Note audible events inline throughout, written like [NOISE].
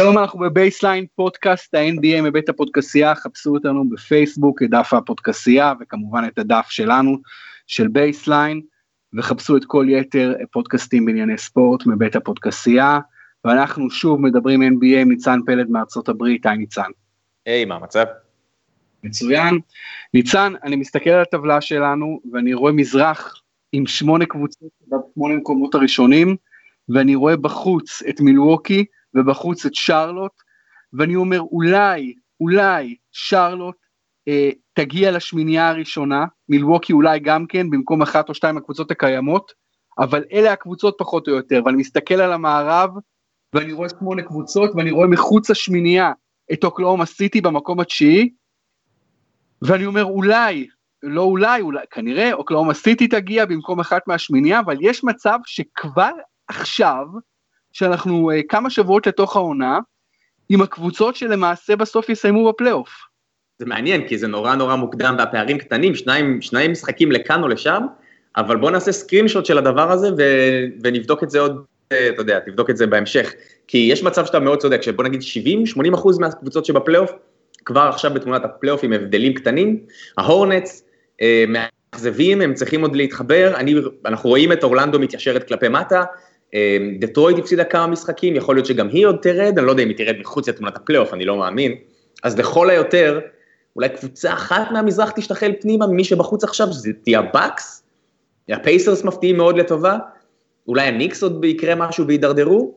שלום, אנחנו בבייסליין פודקאסט ה-NBA מבית הפודקסייה, חפשו אותנו בפייסבוק, את דף הפודקסייה, וכמובן את הדף שלנו, של בייסליין, וחפשו את כל יתר פודקאסטים בענייני ספורט מבית הפודקסייה, ואנחנו שוב מדברים NBA עם ניצן פלד מארצות הברית, היי ניצן. היי, hey, מה המצב? מצוין. ניצן, אני מסתכל על הטבלה שלנו, ואני רואה מזרח עם שמונה קבוצות בשמונה מקומות הראשונים, ואני רואה בחוץ את מילווקי, ובחוץ את שרלוט, ואני אומר אולי, אולי שרלוט אה, תגיע לשמינייה הראשונה, מילווקי אולי גם כן, במקום אחת או שתיים הקבוצות הקיימות, אבל אלה הקבוצות פחות או יותר, ואני מסתכל על המערב, ואני רואה שמונה קבוצות, ואני רואה מחוץ לשמינייה את אוקלאומה סיטי במקום התשיעי, ואני אומר אולי, לא אולי, אולי, כנראה אוקלאומה סיטי תגיע במקום אחת מהשמינייה, אבל יש מצב שכבר עכשיו, שאנחנו uh, כמה שבועות לתוך העונה, עם הקבוצות שלמעשה בסוף יסיימו בפלייאוף. זה מעניין, כי זה נורא נורא מוקדם והפערים קטנים, שניים, שניים משחקים לכאן או לשם, אבל בוא נעשה screenshot של הדבר הזה ו, ונבדוק את זה עוד, אה, אתה יודע, תבדוק את זה בהמשך. כי יש מצב שאתה מאוד צודק, שבוא נגיד 70-80 אחוז מהקבוצות שבפלייאוף, כבר עכשיו בתמונת הפלייאוף עם הבדלים קטנים, ההורנטס, אה, מאכזבים, הם צריכים עוד להתחבר, אני, אנחנו רואים את אורלנדו מתיישרת כלפי מטה, אמ, דטרויט הפסידה כמה משחקים, יכול להיות שגם היא עוד תרד, אני לא יודע אם היא תרד מחוץ לתמונת הפלייאוף, אני לא מאמין. אז לכל היותר, אולי קבוצה אחת מהמזרח תשתחל פנימה, מי שבחוץ עכשיו, שזה תהיה הבאקס, הפייסרס מפתיעים מאוד לטובה, אולי הניקס עוד יקרה משהו וידרדרו.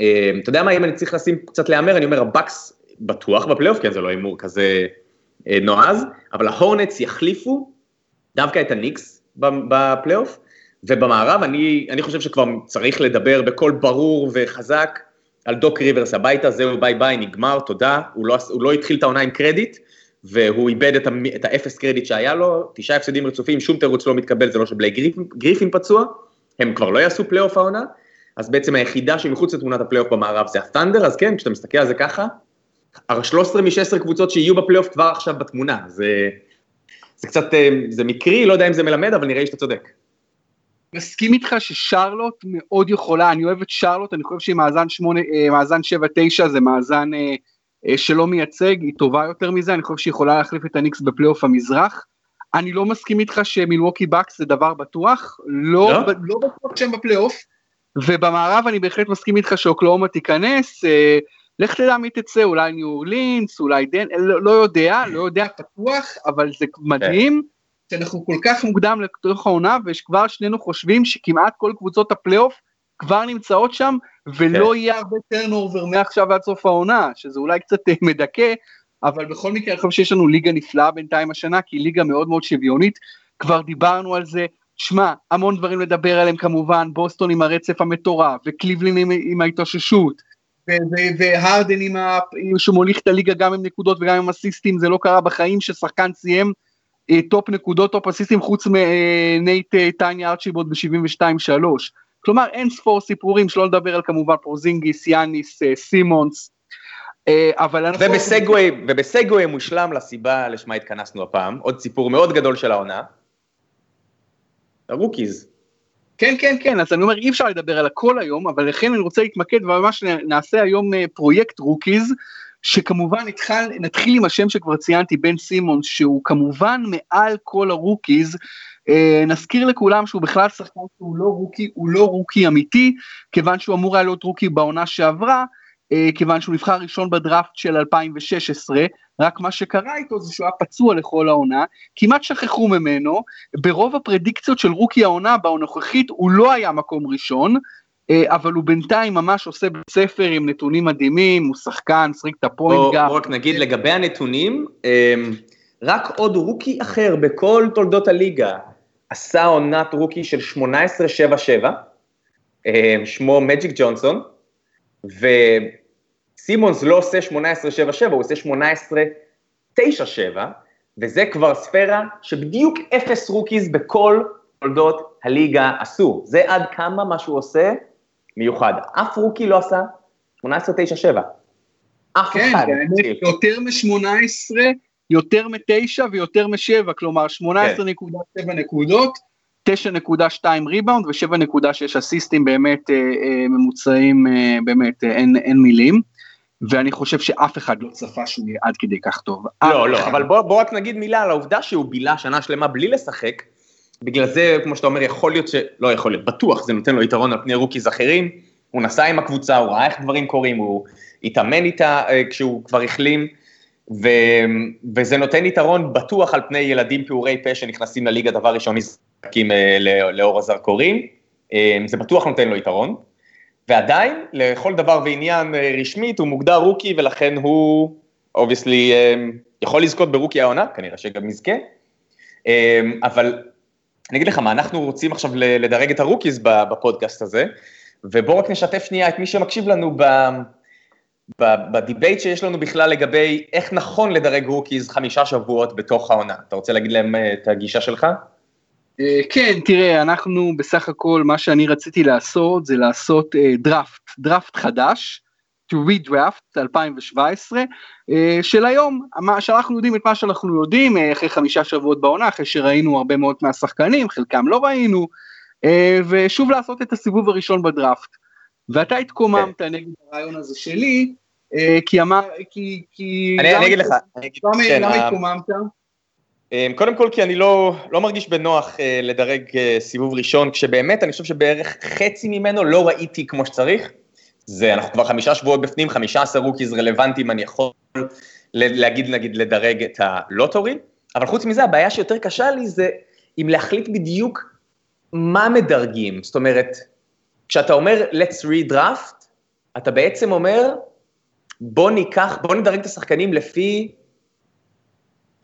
אמ, אתה יודע מה, אם אני צריך לשים קצת להמר, אני אומר הבאקס בטוח בפלייאוף, כן, זה לא הימור כזה אה, נועז, אבל ההורנטס יחליפו דווקא את הניקס בפלייאוף, ובמערב אני, אני חושב שכבר צריך לדבר בקול ברור וחזק על דוק ריברס הביתה, זהו ביי ביי, נגמר, תודה, הוא לא, הוא לא התחיל את העונה עם קרדיט, והוא איבד את, את האפס קרדיט שהיה לו, תשעה הפסדים רצופים, שום תירוץ לא מתקבל, זה לא שבלייק גריפין, גריפין פצוע, הם כבר לא יעשו פלייאוף העונה, אז בעצם היחידה שמחוץ לתמונת הפלייאוף במערב זה הת'נדר, אז כן, כשאתה מסתכל על זה ככה, 13 מ-16 קבוצות שיהיו בפלייאוף כבר עכשיו בתמונה, זה, זה קצת, אה, זה מקרי, לא יודע אם זה מלמד, אבל נראה לי שאתה צודק. מסכים איתך ששרלוט מאוד יכולה, אני אוהב את שרלוט, אני חושב שהיא מאזן 8, אה, מאזן 7-9 זה מאזן אה, אה, שלא מייצג, היא טובה יותר מזה, אני חושב שהיא יכולה להחליף את הניקס בפלייאוף המזרח. אני לא מסכים איתך שמילווקי בקס זה דבר בטוח, לא, לא? לא בטוח שהם בפלייאוף, ובמערב אני בהחלט מסכים איתך שאוקלהומה תיכנס, אה, לך תדע מי תצא, אולי ניו אורלינס, אולי דן, לא, לא יודע, לא יודע פתוח, אבל זה מדהים. כן. שאנחנו כל כך מוקדם לתוך העונה ושכבר שנינו חושבים שכמעט כל קבוצות הפלייאוף כבר נמצאות שם ולא כן. יהיה הרבה turnover מעכשיו עד סוף העונה שזה אולי קצת אה, מדכא אבל בכל מקרה אני חושב שיש לנו ליגה נפלאה בינתיים השנה כי היא ליגה מאוד מאוד שוויונית כבר דיברנו על זה שמע המון דברים לדבר עליהם כמובן בוסטון עם הרצף המטורף וקליבלנד עם, עם ההתאוששות והרדן עם ה... שמוליך את הליגה גם עם נקודות וגם עם אסיסטים זה לא קרה בחיים ששחקן סיים top נקודות, top אסיסטים, חוץ מנייט אה, טייני ארצ'יבלד ב-72-3. כלומר אין ספור סיפורים, שלא לדבר על כמובן פורזינגיס, יאניס, אה, סימונס. אבל אנחנו... ובסגווי, ובסגווי מושלם לסיבה לשמה התכנסנו הפעם, עוד סיפור מאוד גדול של העונה. הרוקיז. כן, כן, כן, אז אני אומר, אי אפשר לדבר על הכל היום, אבל לכן אני רוצה להתמקד וממש נעשה היום פרויקט רוקיז, שכמובן נתחל, נתחיל עם השם שכבר ציינתי, בן סימונס, שהוא כמובן מעל כל הרוקיז, אה, נזכיר לכולם שהוא בכלל שחקן שהוא לא רוקי, הוא לא רוקי אמיתי, כיוון שהוא אמור היה להיות רוקי בעונה שעברה, אה, כיוון שהוא נבחר ראשון בדראפט של 2016, רק מה שקרה איתו זה שהוא היה פצוע לכל העונה, כמעט שכחו ממנו, ברוב הפרדיקציות של רוקי העונה הנוכחית הוא לא היה מקום ראשון, אבל הוא בינתיים ממש עושה בית ספר עם נתונים מדהימים, הוא שחקן, שריק את ה point. בוא רק נגיד לגבי הנתונים, אמ, רק עוד רוקי אחר בכל תולדות הליגה עשה עונת רוקי של 18-7-7, אמ, שמו מג'יק ג'ונסון, וסימונס לא עושה 18-7-7, הוא עושה 18-9-7, וזה כבר ספירה שבדיוק אפס רוקיז בכל תולדות הליגה עשו. זה עד כמה מה שהוא עושה מיוחד. אף רוקי לא עשה 18-9-7. אף כן, אחד. כן, יותר מ-18, יותר מ-9 ויותר מ-7, כלומר 18.7 כן. נקודות, 9.2 ריבאונד ו-7.6 אסיסטים באמת אה, אה, ממוצעים, אה, באמת אה, אין, אין מילים. ואני חושב שאף אחד לא צפה שהוא יהיה עד כדי כך טוב. לא, לא, אבל בוא, בוא רק נגיד מילה על העובדה שהוא בילה שנה שלמה בלי לשחק, בגלל זה, כמו שאתה אומר, יכול להיות ש... לא יכול להיות, בטוח זה נותן לו יתרון על פני רוקיז אחרים, הוא נסע עם הקבוצה, הוא ראה איך דברים קורים, הוא התאמן איתה אה, כשהוא כבר החלים, ו... וזה נותן יתרון בטוח על פני ילדים פעורי פה שנכנסים לליגה דבר ראשון נזרקים אה, לאור הזרקורים, אה, זה בטוח נותן לו יתרון, ועדיין, לכל דבר ועניין רשמית, הוא מוגדר רוקי, ולכן הוא, obviously, יכול לזכות ברוקי העונה, כנראה שגם יזכה, אבל אני אגיד לך מה, אנחנו רוצים עכשיו לדרג את הרוקיז בפודקאסט הזה, ובואו רק נשתף שנייה את מי שמקשיב לנו ב... ב debate שיש לנו בכלל לגבי איך נכון לדרג רוקיז חמישה שבועות בתוך העונה. אתה רוצה להגיד להם אה, את הגישה שלך? אה, כן, תראה, אנחנו בסך הכל, מה שאני רציתי לעשות זה לעשות דראפט, אה, דראפט חדש, to redraft 2017 של היום, מה שאנחנו יודעים את מה שאנחנו יודעים אחרי חמישה שבועות בעונה, אחרי שראינו הרבה מאוד מהשחקנים, חלקם לא ראינו, ושוב לעשות את הסיבוב הראשון בדראפט. ואתה התקוממת כן. נגד הרעיון הזה שלי, אה, כי אמר, כי, כי... אני, אני אגיד לך, כן, למה התקוממת? אמ, קודם כל כי אני לא, לא מרגיש בנוח לדרג סיבוב ראשון, כשבאמת אני חושב שבערך חצי ממנו לא ראיתי כמו שצריך. זה, אנחנו כבר חמישה שבועות בפנים, חמישה עשר רוקיז רלוונטיים, אני יכול להגיד, נגיד, לדרג את ה lottery, אבל חוץ מזה, הבעיה שיותר קשה לי זה אם להחליט בדיוק מה מדרגים. זאת אומרת, כשאתה אומר let's redraft, אתה בעצם אומר, בוא ניקח, בוא נדרג את השחקנים לפי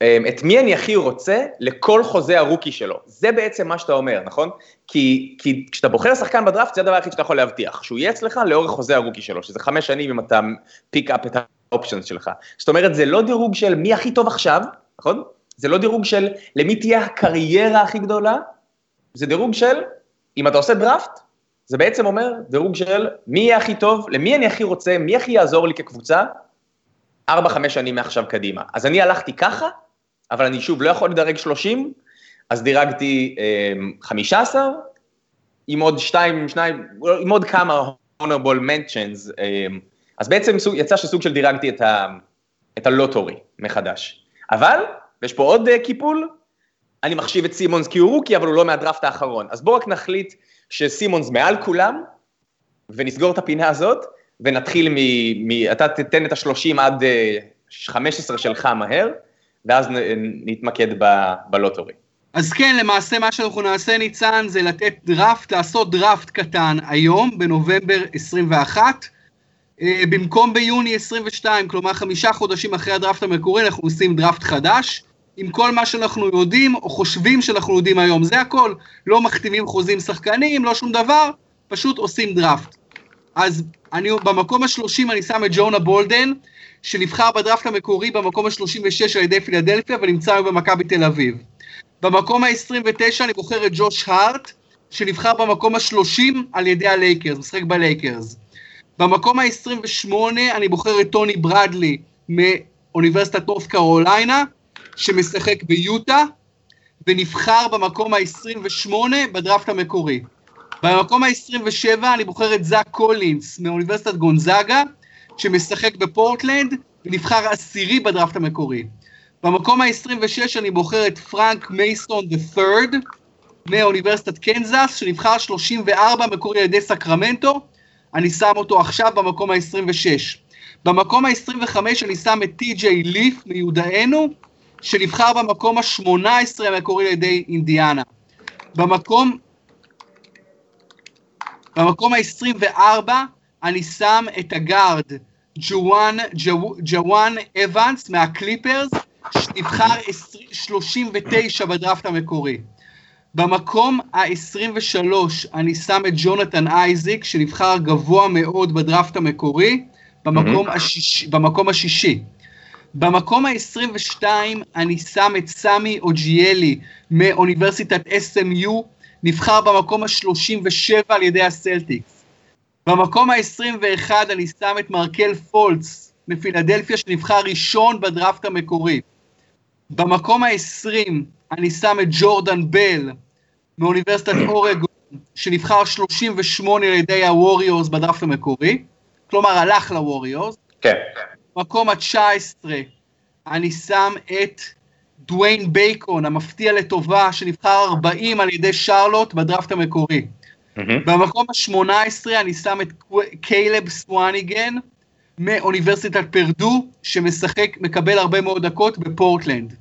את מי אני הכי רוצה לכל חוזה הרוקי שלו. זה בעצם מה שאתה אומר, נכון? כי, כי כשאתה בוחר שחקן בדראפט, זה הדבר היחיד שאתה יכול להבטיח, שהוא יהיה אצלך לאורך חוזה הרוקי שלו, שזה חמש שנים אם אתה פיק אפ את האופציות שלך. זאת אומרת, זה לא דירוג של מי הכי טוב עכשיו, נכון? זה לא דירוג של למי תהיה הקריירה הכי גדולה, זה דירוג של, אם אתה עושה דראפט, זה בעצם אומר דירוג של מי יהיה הכי טוב, למי אני הכי רוצה, מי הכי יעזור לי כקבוצה, 4-5 שנים מעכשיו קדימה. אז אני הלכתי ככה, אבל אני שוב לא יכול לדרג 30, אז דירגתי אה, 15, עם עוד שתיים, שניים, עם עוד כמה honorable mentions, אה, אז בעצם סוג, יצא שסוג של דירגתי את, ה, את הלוטורי מחדש. אבל, ויש פה עוד אה, קיפול, אני מחשיב את סימונס כי הוא רוקי, אבל הוא לא מהדראפט האחרון. אז בואו רק נחליט שסימונס מעל כולם, ונסגור את הפינה הזאת, ונתחיל מ... מ אתה תתן את השלושים עד 15 אה, שלך מהר, ואז נתמקד בלוטורי. אז כן, למעשה מה שאנחנו נעשה, ניצן, זה לתת דראפט, לעשות דראפט קטן היום, בנובמבר 21, אה, במקום ביוני 22, כלומר חמישה חודשים אחרי הדראפט המקורי, אנחנו עושים דראפט חדש. עם כל מה שאנחנו יודעים או חושבים שאנחנו יודעים היום, זה הכל. לא מחתימים חוזים שחקנים, לא שום דבר, פשוט עושים דראפט. אז אני, במקום השלושים אני שם את ג'ונה בולדן, שנבחר בדראפט המקורי במקום ה-36 על ידי פילדלפיה ונמצא היום במכבי תל אביב. במקום ה-29 אני בוחר את ג'וש הארט, שנבחר במקום ה-30 על ידי הלייקרס, משחק בלייקרס. במקום ה-28 אני בוחר את טוני ברדלי מאוניברסיטת נורת' קרוליינה, שמשחק ביוטה, ונבחר במקום ה-28 בדראפט המקורי. במקום ה-27 אני בוחר את זאק קולינס מאוניברסיטת גונזאגה, שמשחק בפורטלנד, ונבחר עשירי בדראפט המקורי. במקום ה-26 אני בוחר את פרנק מייסון third מאוניברסיטת קנזס, שנבחר 34 מקורי על ידי סקרמנטו, אני שם אותו עכשיו במקום ה-26. במקום ה-25 אני שם את טי.ג'יי ליף מיודענו, שנבחר במקום ה-18 המקורי על ידי אינדיאנה. במקום, במקום ה-24 אני שם את הגארד ג'וואן, ג'וואן אבנס מהקליפרס, שנבחר 20, 39 בדראפט המקורי. במקום ה-23 אני שם את ג'ונתן אייזיק, שנבחר גבוה מאוד בדראפט המקורי, במקום, mm-hmm. השיש, במקום השישי. במקום ה-22 אני שם את סמי אוג'יאלי מאוניברסיטת SMU, נבחר במקום ה-37 על ידי הסלטיקס. במקום ה-21 אני שם את מרקל פולץ מפילדלפיה, שנבחר ראשון בדראפט המקורי. במקום ה-20 אני שם את ג'ורדן בל מאוניברסיטת אורגון, שנבחר 38 על ידי הווריורס בדראפט המקורי, כלומר הלך לווריורס. כן. מקום ה-19, אני שם את דוויין בייקון, המפתיע לטובה, שנבחר 40 על ידי שרלוט בדראפט המקורי. במקום ה-18 אני שם את קיילב סואניגן מאוניברסיטת פרדו, שמשחק, מקבל הרבה מאוד דקות בפורטלנד.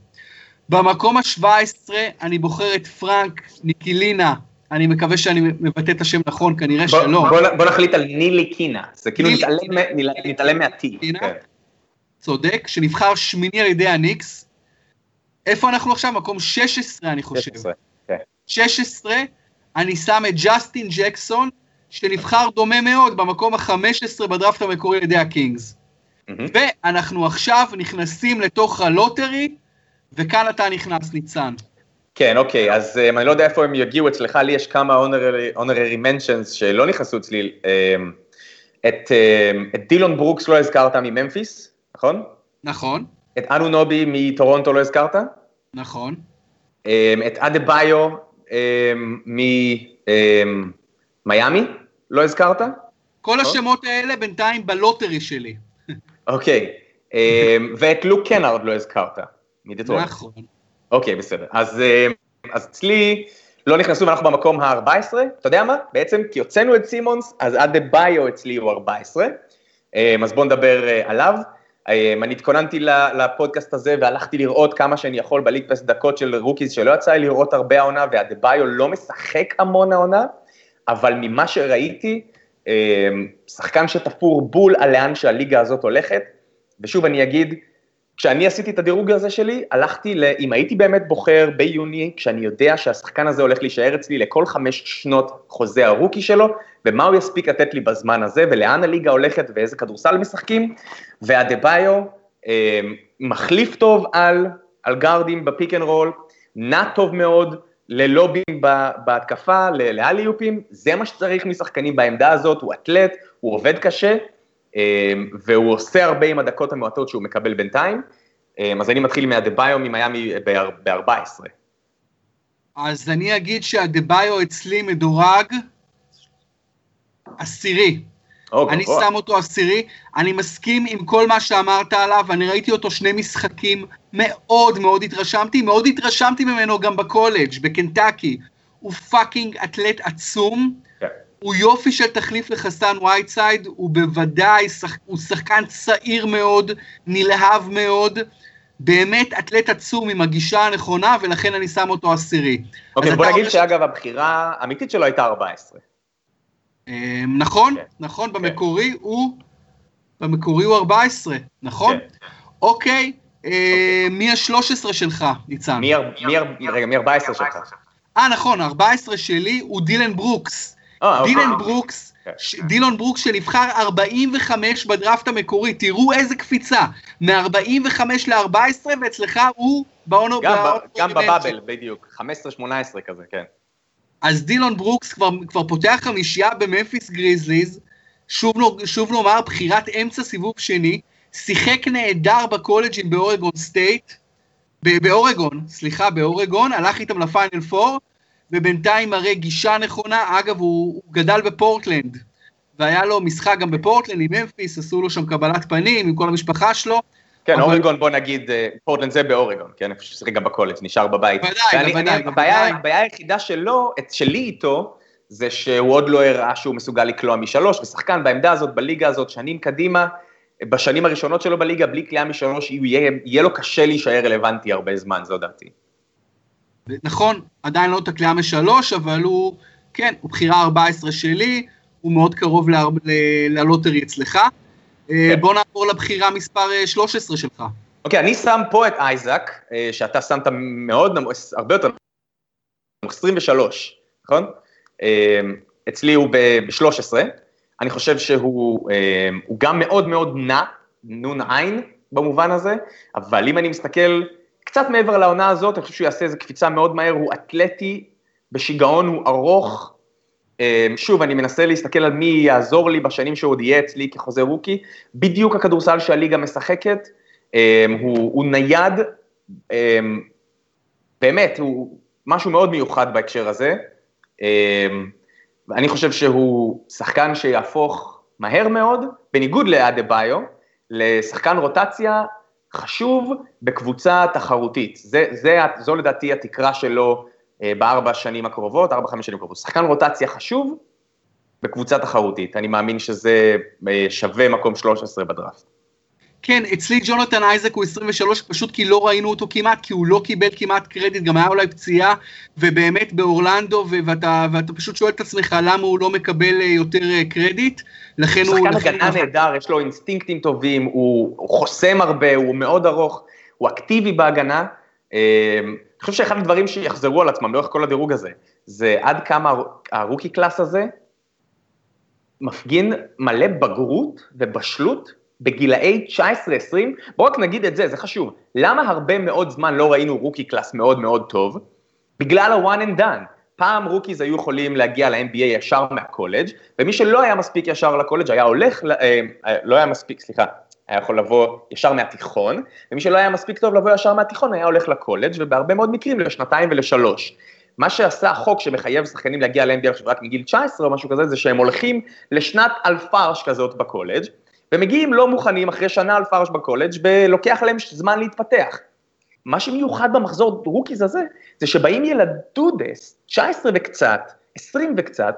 במקום ה-17 אני בוחר את פרנק ניקילינה, אני מקווה שאני מבטא את השם נכון, כנראה בוא, שלא. בוא, בוא נחליט על נילי קינה, זה כאילו נתעלם. קינה? כן. צודק, שנבחר שמיני על ידי הניקס. איפה אנחנו עכשיו? מקום 16 אני חושב. 16, כן. 16, אני שם את ג'סטין ג'קסון, שנבחר דומה מאוד במקום ה-15 בדראפט המקורי על ידי הקינגס. מהמם. ואנחנו עכשיו נכנסים לתוך ה lottery, וכאן אתה נכנס, ניצן. כן, אוקיי, אז um, אני לא יודע איפה הם יגיעו אצלך, לי יש כמה honorary honorary mentions שלא נכנסו אצלי. Um, את, um, את דילון ברוקס לא הזכרת מממפיס, נכון? נכון, את אנונובי מטורונטו לא הזכרת? נכון. Um, את אדבאיו ממיאמי לא הזכרת? כל נכון. השמות האלה בינתיים ב lottery שלי. אוקיי, um, ואת לוק קנארד לא הזכרת, מדטרויט. נכון. אוקיי, בסדר. אז, אצלי לא נכנסו ואנחנו במקום ה-14, אתה יודע מה? בעצם כי הוצאנו את סימונס, אז אדבאיו אצלי הוא 14, אה, אז בואו נדבר אה, עליו. אה, אני התכוננתי לפודקאסט הזה והלכתי לראות כמה שאני יכול ב league pass דקות של rookies שלא יצא לי לראות הרבה העונה, ואדבאיו לא משחק המון העונה, אבל ממה שראיתי, אה, שחקן שתפור בול על לאן שהליגה הזאת הולכת, ושוב אני אגיד, כשאני עשיתי את הדירוג הזה שלי, הלכתי ל... אם הייתי באמת בוחר ביוני, כשאני יודע שהשחקן הזה הולך להישאר אצלי לכל חמש שנות חוזה ה rookie שלו, ומה הוא יספיק לתת לי בזמן הזה, ולאן הליגה הולכת ואיזה כדורסל משחקים, ואדבאיו אה, מחליף טוב על, על גארדים ב pick and roll, נע טוב מאוד ללובים בהתקפה, לאליופים, זה מה שצריך משחקנים בעמדה הזאת, הוא אתלט, הוא עובד קשה, והוא עושה הרבה עם הדקות המועטות שהוא מקבל בינתיים, אה, אז אני מתחיל מהדה-ביו ממיאמי ב-14. אז אני אגיד שהדה-ביו אצלי מדורג עשירי. אני שם אותו עשירי, אני מסכים עם כל מה שאמרת עליו, אני ראיתי אותו שני משחקים, מאוד מאוד התרשמתי, מאוד התרשמתי ממנו גם בקולג', בקנטקי. הוא fucking אתלט עצום. הוא יופי של תחליף לחסן וייטסייד, הוא בוודאי, שח... הוא שחקן צעיר מאוד, נלהב מאוד, באמת אתלט עצום עם הגישה הנכונה, ולכן אני שם אותו עשירי. אוקיי, בוא נגיד אומר- שאגב הבחירה האמיתית שלו הייתה 14. אמ, נכון, כן. נכון, במקורי הוא, במקורי הוא 14, נכון? כן. אוקיי, אה, מי ה-13 שלך, ניצן? מי אר- מי אר- רגע, מי 14 שלך? אה, נכון, 14 שלי הוא דילן ברוקס. אה, אוקיי. דילן ברוקס, כן. ש- דילון ברוקס שנבחר 45 בדראפט המקורי, תראו איזה קפיצה, מ-45 ל-14, ואצלך הוא באונו... גם ב bubble, בדיוק, 15-18 כזה, כן. אז דילון ברוקס כבר, כבר פותח חמישייה בממפיס גריזליז, שוב, שוב נאמר, בחירת אמצע סיבוב שני, שיחק נהדר בקולג'ים באורגון סטייט, באורגון, סליחה, באורגון, הלך איתם לפיינל פור, ובינתיים מראה גישה נכונה, אגב, הוא, הוא גדל בפורטלנד, והיה לו משחק גם בפורטלנד עם ממפיס, עשו לו שם קבלת פנים עם כל המשפחה שלו, כן, אבל- אורגון, בוא נגיד, אה, פורטלנד זה באורגון, כן, איפה ששיחק גם בקולג', נשאר בבית. בוודאי, הבעיה בוודאי. הבעיה היחידה שלו, את- שלי איתו, זה שהוא עוד לא הראה שהוא מסוגל לקלוע משלוש, ושחקן בעמדה הזאת, בליגה הזאת, שנים קדימה, בשנים הראשונות שלו בליגה, בלי קליעה משלוש, יהיה יהיה לו קשה להישאר רלוונטי הרבה זמן, זו דעתי. נכון, עדיין לא תקליעה משלוש, אבל הוא, כן, הוא בחירה 14 שלי, הוא מאוד קרוב ללוטרי אצלך. אה, כן. בוא נעבור לבחירה מספר אה, 13 שלך. אוקיי, אני שם פה את אייזק, אה, שאתה שמת מאוד נמוך, הרבה יותר נמוך, 23, נכון? אה, אצלי הוא ב-13, אני חושב שהוא אה, הוא גם מאוד מאוד נע, נון עין במובן הזה, אבל אם אני מסתכל קצת מעבר לעונה הזאת, אני חושב שהוא יעשה איזה קפיצה מאוד מהר, הוא אתלטי, בשיגעון, הוא ארוך. אה, שוב, אני מנסה להסתכל על מי יעזור לי בשנים שהוא עוד יהיה אצלי כחוזה רוקי, בדיוק הכדורסל שהליגה משחקת, אה, הוא, הוא נייד, אה, באמת, הוא משהו מאוד מיוחד בהקשר הזה. אני חושב שהוא שחקן שיהפוך מהר מאוד, בניגוד לאדה ביו, לשחקן רוטציה חשוב בקבוצה תחרותית. זה, זה, זו לדעתי התקרה שלו אה, בארבע שנים הקרובות, ארבע, חמש שנים הקרובות. שחקן רוטציה חשוב בקבוצה תחרותית. אני מאמין שזה אה, שווה מקום 13 בדראפט. כן, אצלי ג'ונתן אייזק הוא 23, פשוט כי לא ראינו אותו כמעט, כי הוא לא קיבל כמעט קרדיט, גם היה אולי פציעה, ובאמת באורלנדו, ואתה, ואתה פשוט שואל את עצמך למה הוא לא מקבל אה, יותר אה, קרדיט, לכן הוא... שחקן הגנה נהדר, יש לו אינסטינקטים טובים, הוא, הוא חוסם הרבה, הוא מאוד ארוך, הוא אקטיבי בהגנה. אה, אני חושב שאחד הדברים שיחזרו על עצמם לאורך כל הדירוג הזה, זה עד כמה ה rookie class הזה מפגין מלא בגרות ובשלות בגילאי 19-20, בואו רק נגיד את זה, זה חשוב. למה הרבה מאוד זמן לא ראינו rookie class מאוד מאוד טוב? בגלל ה-one and done. פעם rookies היו יכולים להגיע ל-NBA ישר מהקולג', ומי שלא היה מספיק ישר לקולג' היה הולך, אה, אה, לא היה מספיק, סליחה, היה יכול לבוא ישר מהתיכון, ומי שלא היה מספיק טוב לבוא ישר מהתיכון היה הולך לקולג', ובהרבה מאוד מקרים לשנתיים ולשלוש. מה שעשה החוק שמחייב שחקנים להגיע ל-NBA עכשיו רק מגיל 19 או משהו כזה, זה שהם הולכים לשנת אלפרש כזאת בקולג', ומגיעים לא מוכנים אחרי שנה על פרש בקולג' ולוקח להם זמן להתפתח. מה שמיוחד במחזור rookies הזה, זה שבאים ילדודס, 19 וקצת, 20 וקצת,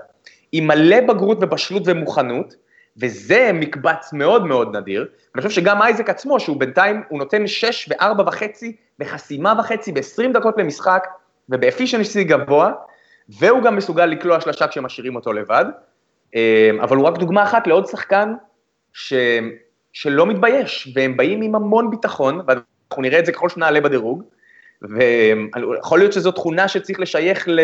עם מלא בגרות ובשלות ומוכנות, וזה מקבץ מאוד מאוד נדיר. אני חושב שגם אייזק עצמו, שהוא בינתיים, הוא נותן 6 ו-4 וחצי, בחסימה וחצי, ב-20 דקות למשחק, ובאפישנסי גבוה, והוא גם מסוגל לקלוע שלושה כשמשאירים אותו לבד. אה, אבל הוא רק דוגמה אחת לעוד שחקן ש, שלא מתבייש, והם באים עם המון ביטחון, ואנחנו נראה את זה ככל שנעלה בדירוג, ויכול להיות שזו תכונה שצריך לשייך ל...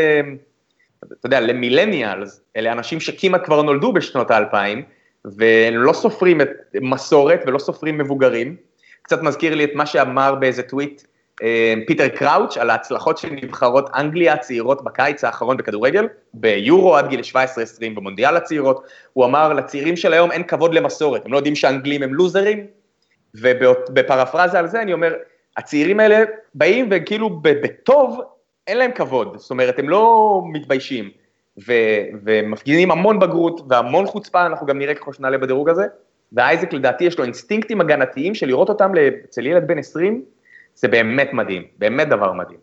אתה יודע, למילניאלס, אלה אנשים שכמעט כבר נולדו בשנות האלפיים, והם לא סופרים את מסורת ולא סופרים מבוגרים. קצת מזכיר לי את מה שאמר באיזה טוויט פיטר קראוץ' על ההצלחות של נבחרות אנגליה הצעירות בקיץ האחרון בכדורגל, ביורו עד גיל 17-20 במונדיאל הצעירות, הוא אמר לצעירים של היום אין כבוד למסורת, הם לא יודעים שאנגלים הם לוזרים, ובפרפרזה על זה אני אומר, הצעירים האלה באים וכאילו בטוב אין להם כבוד, זאת אומרת הם לא מתביישים, ו, ומפגינים המון בגרות והמון חוצפה, אנחנו גם נראה ככל שנעלה בדירוג הזה, ואייזק לדעתי יש לו אינסטינקטים הגנתיים של לראות אותם אצל ילד בן 20, זה באמת מדהים, באמת דבר מדהים.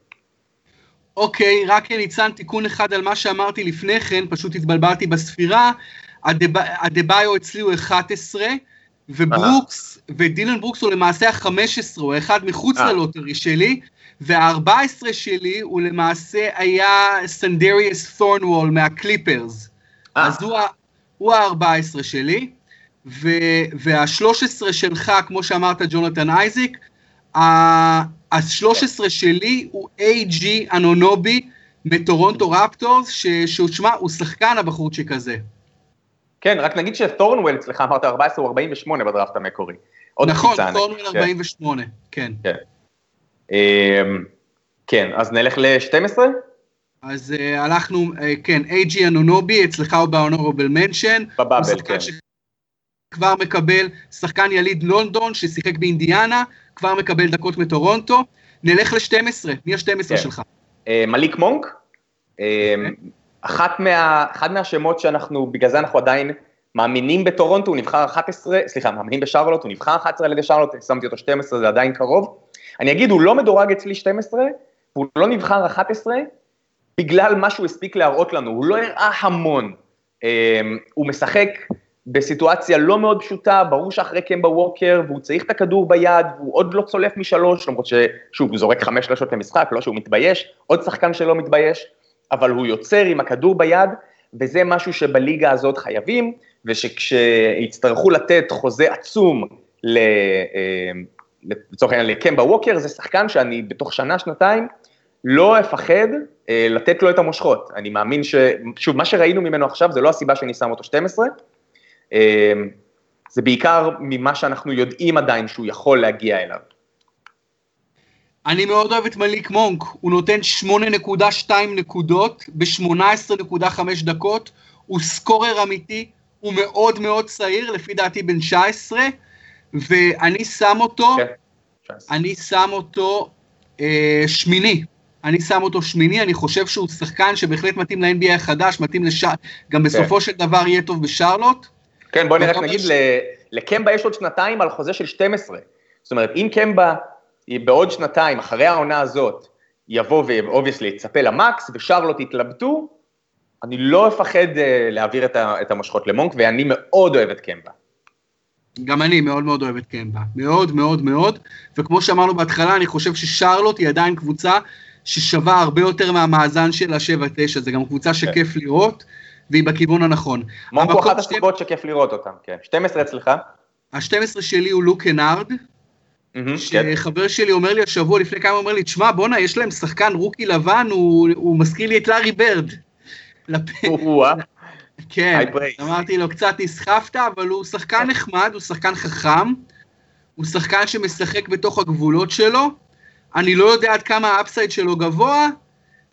אוקיי, רק ניצן תיקון אחד על מה שאמרתי לפני כן, פשוט התבלבלתי בספירה. אדבאיו אצלי הוא 11, וברוקס, ודילן ברוקס הוא למעשה ה-15, הוא האחד מחוץ אה. ל lottery שלי, וה-14 שלי הוא למעשה היה סינדריוס תורנוול מהקליפרס. אה. אז הוא ה-14 שלי, וה-13 שלך, כמו שאמרת, ג'ונתן אייזיק, ה-13 שלי הוא איי-ג'י אנונובי מטורונטו רפטורס, ששמע, הוא שחקן הבחורצ'יק הזה. כן, רק נגיד שתורנוול אצלך אמרת 14 הוא 48 בדראפט המקורי. נכון, תורנוול 48, כן. כן. אמ, כן, אז נלך ל-12? אז uh, הלכנו, uh, כן, איי-ג'י אנונובי, אצלך הוא בהונורבל מנשן. בבאבל, כן. כבר מקבל שחקן יליד לונדון ששיחק באינדיאנה, כבר מקבל דקות מטורונטו. נלך ל-12, מי ה-12 כן. שלך? אה, מליק מונק. אה. אחת מה, אחד מהשמות שאנחנו, בגלל זה אנחנו עדיין מאמינים בטורונטו, הוא נבחר 11, סליחה, מאמינים בשרלוט, הוא נבחר 11 על ידי שרלוט, שמתי אותו 12, זה עדיין קרוב. אני אגיד, הוא לא מדורג אצלי 12, והוא לא נבחר 11, בגלל מה שהוא הספיק להראות לנו, הוא לא הראה המון. אה, הוא משחק בסיטואציה לא מאוד פשוטה, ברור שאחרי קמבה ווקר, והוא צריך את הכדור ביד, והוא עוד לא צולף משלוש, למרות ששוב, הוא זורק חמש שלשות למשחק, לא שהוא מתבייש, עוד שחקן שלא מתבייש, אבל הוא יוצר עם הכדור ביד, וזה משהו שבליגה הזאת חייבים, ושכשיצטרכו לתת חוזה עצום ל... אה, לצורך העניין לקמבה ווקר, זה שחקן שאני בתוך שנה, שנתיים, לא אפחד אה, לתת לו את המושכות. אני מאמין ש... שוב, מה שראינו ממנו עכשיו זה לא הסיבה שאני שם אותו 12, אמ, זה בעיקר ממה שאנחנו יודעים עדיין שהוא יכול להגיע אליו. אני מאוד אוהב את מליק מונק, הוא נותן 8.2 נקודות ב-18.5 דקות, הוא סקורר אמיתי, הוא מאוד מאוד צעיר, לפי דעתי בן 19, ואני שם אותו, כן, אני שם אותו אה, שמיני, אני שם אותו שמיני, אני חושב שהוא שחקן שבהחלט מתאים ל-NBA החדש, מתאים לש... גם בסופו כן. של דבר יהיה טוב בשרלוט. כן, בוא נראה, נגיד, ש... לקמבה יש עוד שנתיים על חוזה של 12. זאת אומרת, אם קמבה בעוד שנתיים, אחרי העונה הזאת, יבוא ו obviously יצפה למקס, ושרלוט יתלבטו, אני לא אפחד uh, להעביר את, ה, את המושכות למונק, ואני מאוד אוהב את קמבה. גם אני מאוד מאוד אוהב את קמבה, מאוד מאוד מאוד, וכמו שאמרנו בהתחלה, אני חושב ששרלוט היא עדיין קבוצה ששווה הרבה יותר מהמאזן של ה-7-9, זה גם קבוצה שכיף. לראות, והיא בכיוון הנכון. מונק הוא אחת הסיבות שכיף לראות אותם, כן. 12 אצלך? ה-12 שלי הוא לוק קנארד, שחבר כן. שלי אומר לי השבוע לפני כמה, אומר לי, תשמע, בואנה, יש להם שחקן rookie לבן, הוא, הוא מזכיר לי את לארי ברד. כן, אמרתי לו, קצת נסחפת, אבל הוא שחקן נחמד, הוא שחקן חכם, הוא שחקן שמשחק בתוך הגבולות שלו, אני לא יודע עד כמה ה upside שלו גבוה,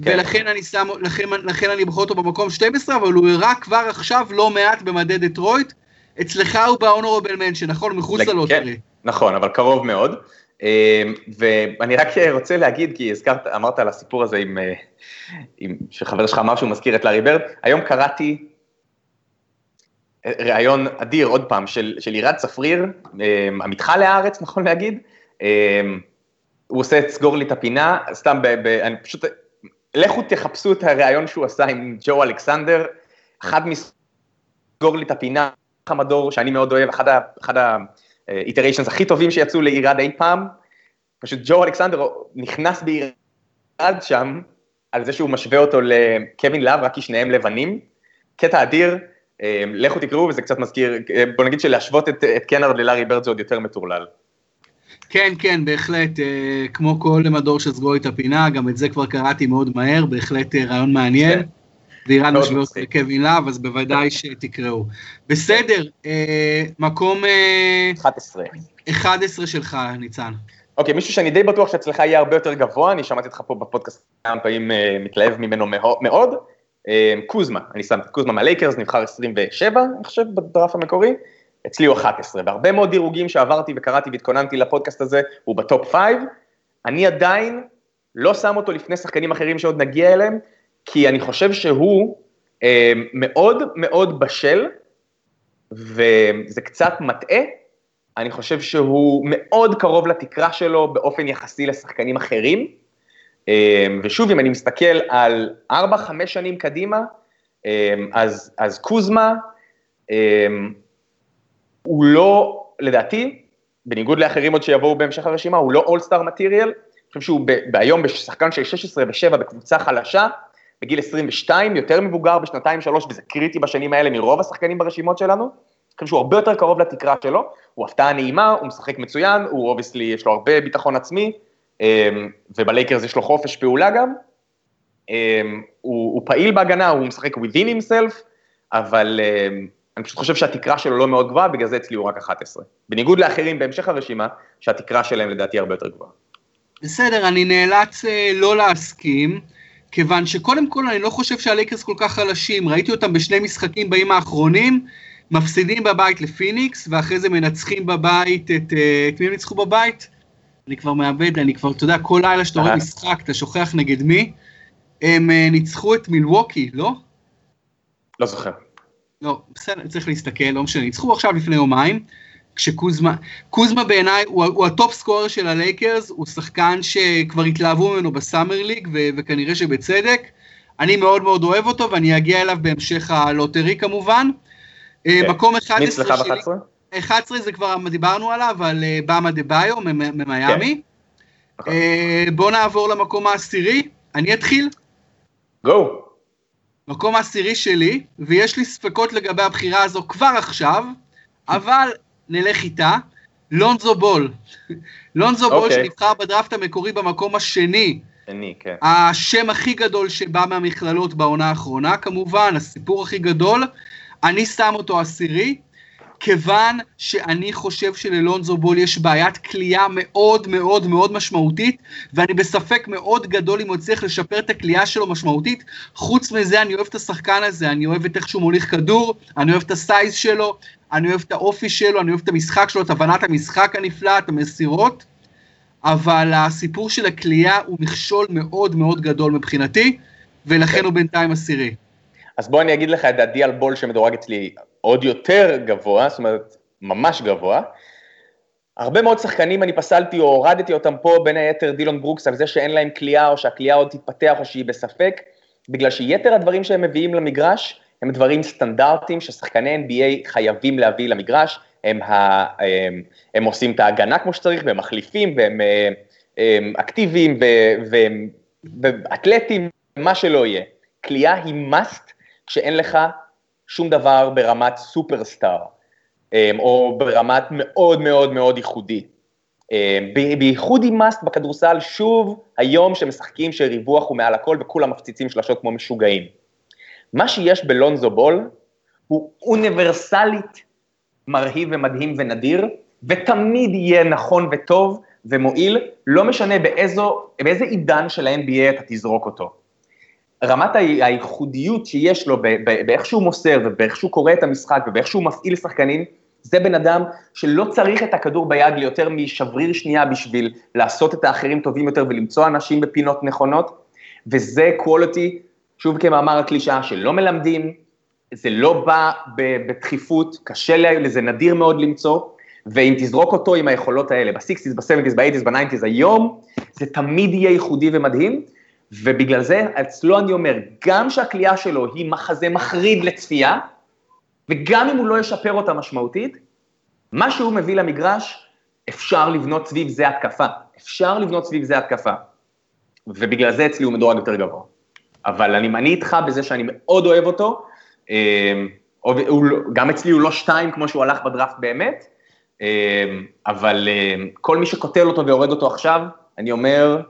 כן. ולכן אני שם, לכן, לכן אני בוחר אותו במקום 12, אבל הוא הראה כבר עכשיו לא מעט במדי דטרויט, אצלך הוא בהונורבל מנשן, נכון? מחוץ ללוטרי. כן. נכון, אבל קרוב מאוד. אמ, ואני רק רוצה להגיד, כי הזכרת, אמרת על הסיפור הזה עם, אה, עם שחבר שלך אמר שהוא מזכיר את לארי ברד, היום קראתי אה, ראיון אדיר, עוד פעם, של, של עירד צפריר, אמ, עמיתך להארץ, נכון להגיד, אמ, הוא עושה את סגור לי את הפינה, סתם, ב, ב, אני פשוט, לכו תחפשו את הראיון שהוא עשה עם ג'ו אלכסנדר, אחד מסגור לי את הפינה, חמדור, שאני מאוד אוהב, אחד, ה, אחד ה, איטריישנס הכי טובים שיצאו לאירד אי פעם, פשוט ג'ו אלכסנדר נכנס באירד שם, על זה שהוא משווה אותו לקווין לאב, רק כי שניהם לבנים, קטע אדיר, אה, לכו תקראו וזה קצת מזכיר, אה, בוא נגיד שלהשוות את, את קנרד ללארי ברד זה עוד יותר מטורלל. כן, כן, בהחלט, אה, כמו כל מדור שסגור את הפינה, גם את זה כבר קראתי מאוד מהר, בהחלט רעיון מעניין. כן. ואיראן משווה אותו לקווין להב, אז בוודאי שתקראו. בסדר, אה, מקום... 11. אה, 11 שלך, ניצן. אוקיי, מישהו שאני די בטוח שאצלך יהיה הרבה יותר גבוה, אני שמעתי אותך פה בפודקאסט כמה פעמים אה, מתלהב ממנו מאוד. קוזמה, אני שם את קוזמה מהלייקרס, נבחר 27, אני חושב, בדראפט המקורי. אצלי הוא 11, והרבה מאוד דירוגים שעברתי וקראתי והתכוננתי לפודקאסט הזה, הוא ב top 5. אני עדיין לא שם אותו לפני שחקנים אחרים שעוד נגיע אליהם, כי אני חושב שהוא אה, מאוד מאוד בשל, וזה קצת מטעה, אני חושב שהוא מאוד קרוב לתקרה שלו באופן יחסי לשחקנים אחרים, אה, ושוב, אם אני מסתכל על 4-5 שנים קדימה, אה, אז, אז קוזמה, אה, הוא לא, לדעתי, בניגוד לאחרים עוד שיבואו בהמשך הרשימה, הוא לא all-star material, אני חושב שהוא היום בשחקן של 16 ו-7 בקבוצה חלשה, בגיל 22, יותר מבוגר בשנתיים שלוש, וזה קריטי בשנים האלה מרוב השחקנים ברשימות שלנו. אני חושב שהוא הרבה יותר קרוב לתקרה שלו, הוא הפתעה נעימה, הוא משחק מצוין, הוא obviously, יש לו הרבה ביטחון עצמי, אמ, ובלייקרס יש לו חופש פעולה גם. אמ, הוא, הוא פעיל בהגנה, הוא משחק within himself, אבל אמ, אני פשוט חושב שהתקרה שלו לא מאוד גבוהה, בגלל זה אצלי הוא רק 11. בניגוד לאחרים בהמשך הרשימה, שהתקרה שלהם לדעתי הרבה יותר גבוהה. בסדר, אני נאלץ אה, לא להסכים. כיוון שקודם כל אני לא חושב שהלייקרס כל כך חלשים, ראיתי אותם בשני משחקים באים האחרונים, מפסידים בבית לפיניקס, ואחרי זה מנצחים בבית את... אה, את מי הם ניצחו בבית? אני כבר מאבד, אני כבר, אתה יודע, כל לילה שאתה רואה אה. משחק, אתה שוכח נגד מי. הם אה, ניצחו את מילווקי, לא? לא זוכר. לא, בסדר, צריך להסתכל, לא משנה. ניצחו עכשיו לפני יומיים. כשקוזמה, קוזמה בעיניי הוא, הוא ה top scorer של הלייקרס, הוא שחקן שכבר התלהבו ממנו ב Summer League, ו, וכנראה שבצדק. אני מאוד מאוד אוהב אותו, ואני אגיע אליו בהמשך ה lottery כמובן. אוקיי. אה, כן. מקום 11 שלי, 11 זה כבר דיברנו עליו, על אה, באם אדבאיו ממיאמי. Okay. Uh, בואו נעבור למקום העשירי, אני אתחיל. גו. מקום העשירי שלי, ויש לי ספקות לגבי הבחירה הזו כבר עכשיו, אבל נלך איתה. לונזו בול. [LAUGHS] לונזו בול אוקיי. שנבחר בדראפט המקורי במקום השני. שני, כן. השם הכי גדול שבא מהמכללות בעונה האחרונה, כמובן, הסיפור הכי גדול. אני שם אותו עשירי, כיוון שאני חושב שללונזו בול יש בעיית כליאה מאוד מאוד מאוד משמעותית, ואני בספק מאוד גדול אם הוא יצליח לשפר את הכליאה שלו משמעותית. חוץ מזה, אני אוהב את השחקן הזה, אני אוהב את איך שהוא מוליך כדור, אני אוהב את הסייז שלו, אני אוהב את האופי שלו, אני אוהב את המשחק שלו, את הבנת המשחק הנפלא, את המסירות, אבל הסיפור של הכלייה הוא מכשול מאוד מאוד גדול מבחינתי, ולכן הוא בינתיים עשירי. אז בוא אני אגיד לך את דעתי על בול שמדורג אצלי עוד יותר גבוה, זאת אומרת, ממש גבוה. הרבה מאוד שחקנים אני פסלתי או הורדתי אותם פה, בין היתר דילון ברוקס, על זה שאין להם כליאה או שהכליאה עוד תתפתח או שהיא בספק, בגלל שיתר הדברים שהם מביאים למגרש הם דברים סטנדרטיים ששחקני NBA חייבים להביא למגרש, הם, ה, הם, הם עושים את ההגנה כמו שצריך, והם מחליפים, והם הם אקטיביים, והם, ואתלטים, מה שלא יהיה. כליאה היא must כשאין לך שום דבר ברמת סופרסטאר, או ברמת מאוד מאוד מאוד ייחודי. בייחוד עם מאסט בכדורסל, שוב, היום שמשחקים שריווח הוא מעל הכל וכולם מפציצים שלשות כמו משוגעים. מה שיש בלונזו בול הוא אוניברסלית מרהיב ומדהים ונדיר, ותמיד יהיה נכון וטוב ומועיל, לא משנה באיזו, באיזה עידן של ה-NBA אתה תזרוק אותו. רמת הייחודיות שיש לו באיך שהוא מוסר ובאיך שהוא קורא את המשחק ובאיך שהוא מפעיל שחקנים, זה בן אדם שלא צריך את הכדור ביד ליותר משבריר שנייה בשביל לעשות את האחרים טובים יותר ולמצוא אנשים בפינות נכונות, וזה quality, שוב כמאמר הקלישאה, שלא מלמדים, זה לא בא בדחיפות, קשה לזה נדיר מאוד למצוא, ואם תזרוק אותו עם היכולות האלה, ב-60's, ב-70's, ב-80's, ב-90's, היום, זה תמיד יהיה ייחודי ומדהים, ובגלל זה, אצלו אני אומר, גם שהכלייה שלו היא מחזה מחריד לצפייה, וגם אם הוא לא ישפר אותה משמעותית, מה שהוא מביא למגרש, אפשר לבנות סביב זה התקפה. אפשר לבנות סביב זה התקפה. ובגלל זה אצלי הוא מדורג יותר גבוה. אבל אני, אני איתך בזה שאני מאוד אוהב אותו, אמ, לא, גם אצלי הוא לא שתיים כמו שהוא הלך בדראפט באמת, אמ, אבל אמ, כל מי שקוטל אותו ויורד אותו עכשיו, אני אומר,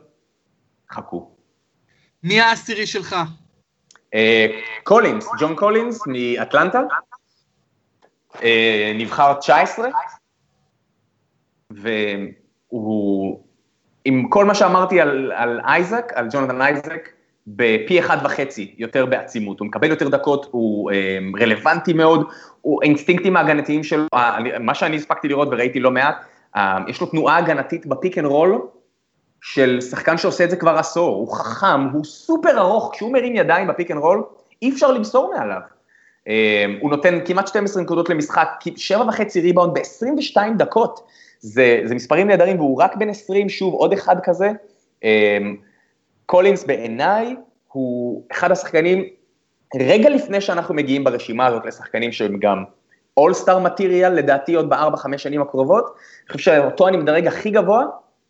חכו. מי העשירי שלך? אה, קולינס, ג'ון קולינס מאטלנטה, אה, נבחר 19, והוא, עם כל מה שאמרתי על, אייזק, על ג'ונתן אייזק, בפי אחד וחצי יותר בעצימות, הוא מקבל יותר דקות, הוא אה, רלוונטי מאוד, הוא האינסטינקטים ההגנתיים שלו, מה שאני הספקתי לראות וראיתי לא מעט, יש לו תנועה הגנתית ב pick and roll, של שחקן שעושה את זה כבר עשור, הוא חכם, הוא סופר ארוך, כשהוא מרים ידיים ב pick and roll, אי אפשר למסור מעליו. אמ, הוא נותן כמעט 12 נקודות למשחק, 7.5 ריבאונד ב-22 דקות. זה, זה מספרים נהדרים, והוא רק בן 20, שוב, עוד אחד כזה. אמ, קולינס בעיניי הוא אחד השחקנים, רגע לפני שאנחנו מגיעים ברשימה הזאת לשחקנים שהם גם all-star material, לדעתי עוד בארבע-חמש שנים הקרובות, אני חושב שאותו אני מדרג הכי גבוה,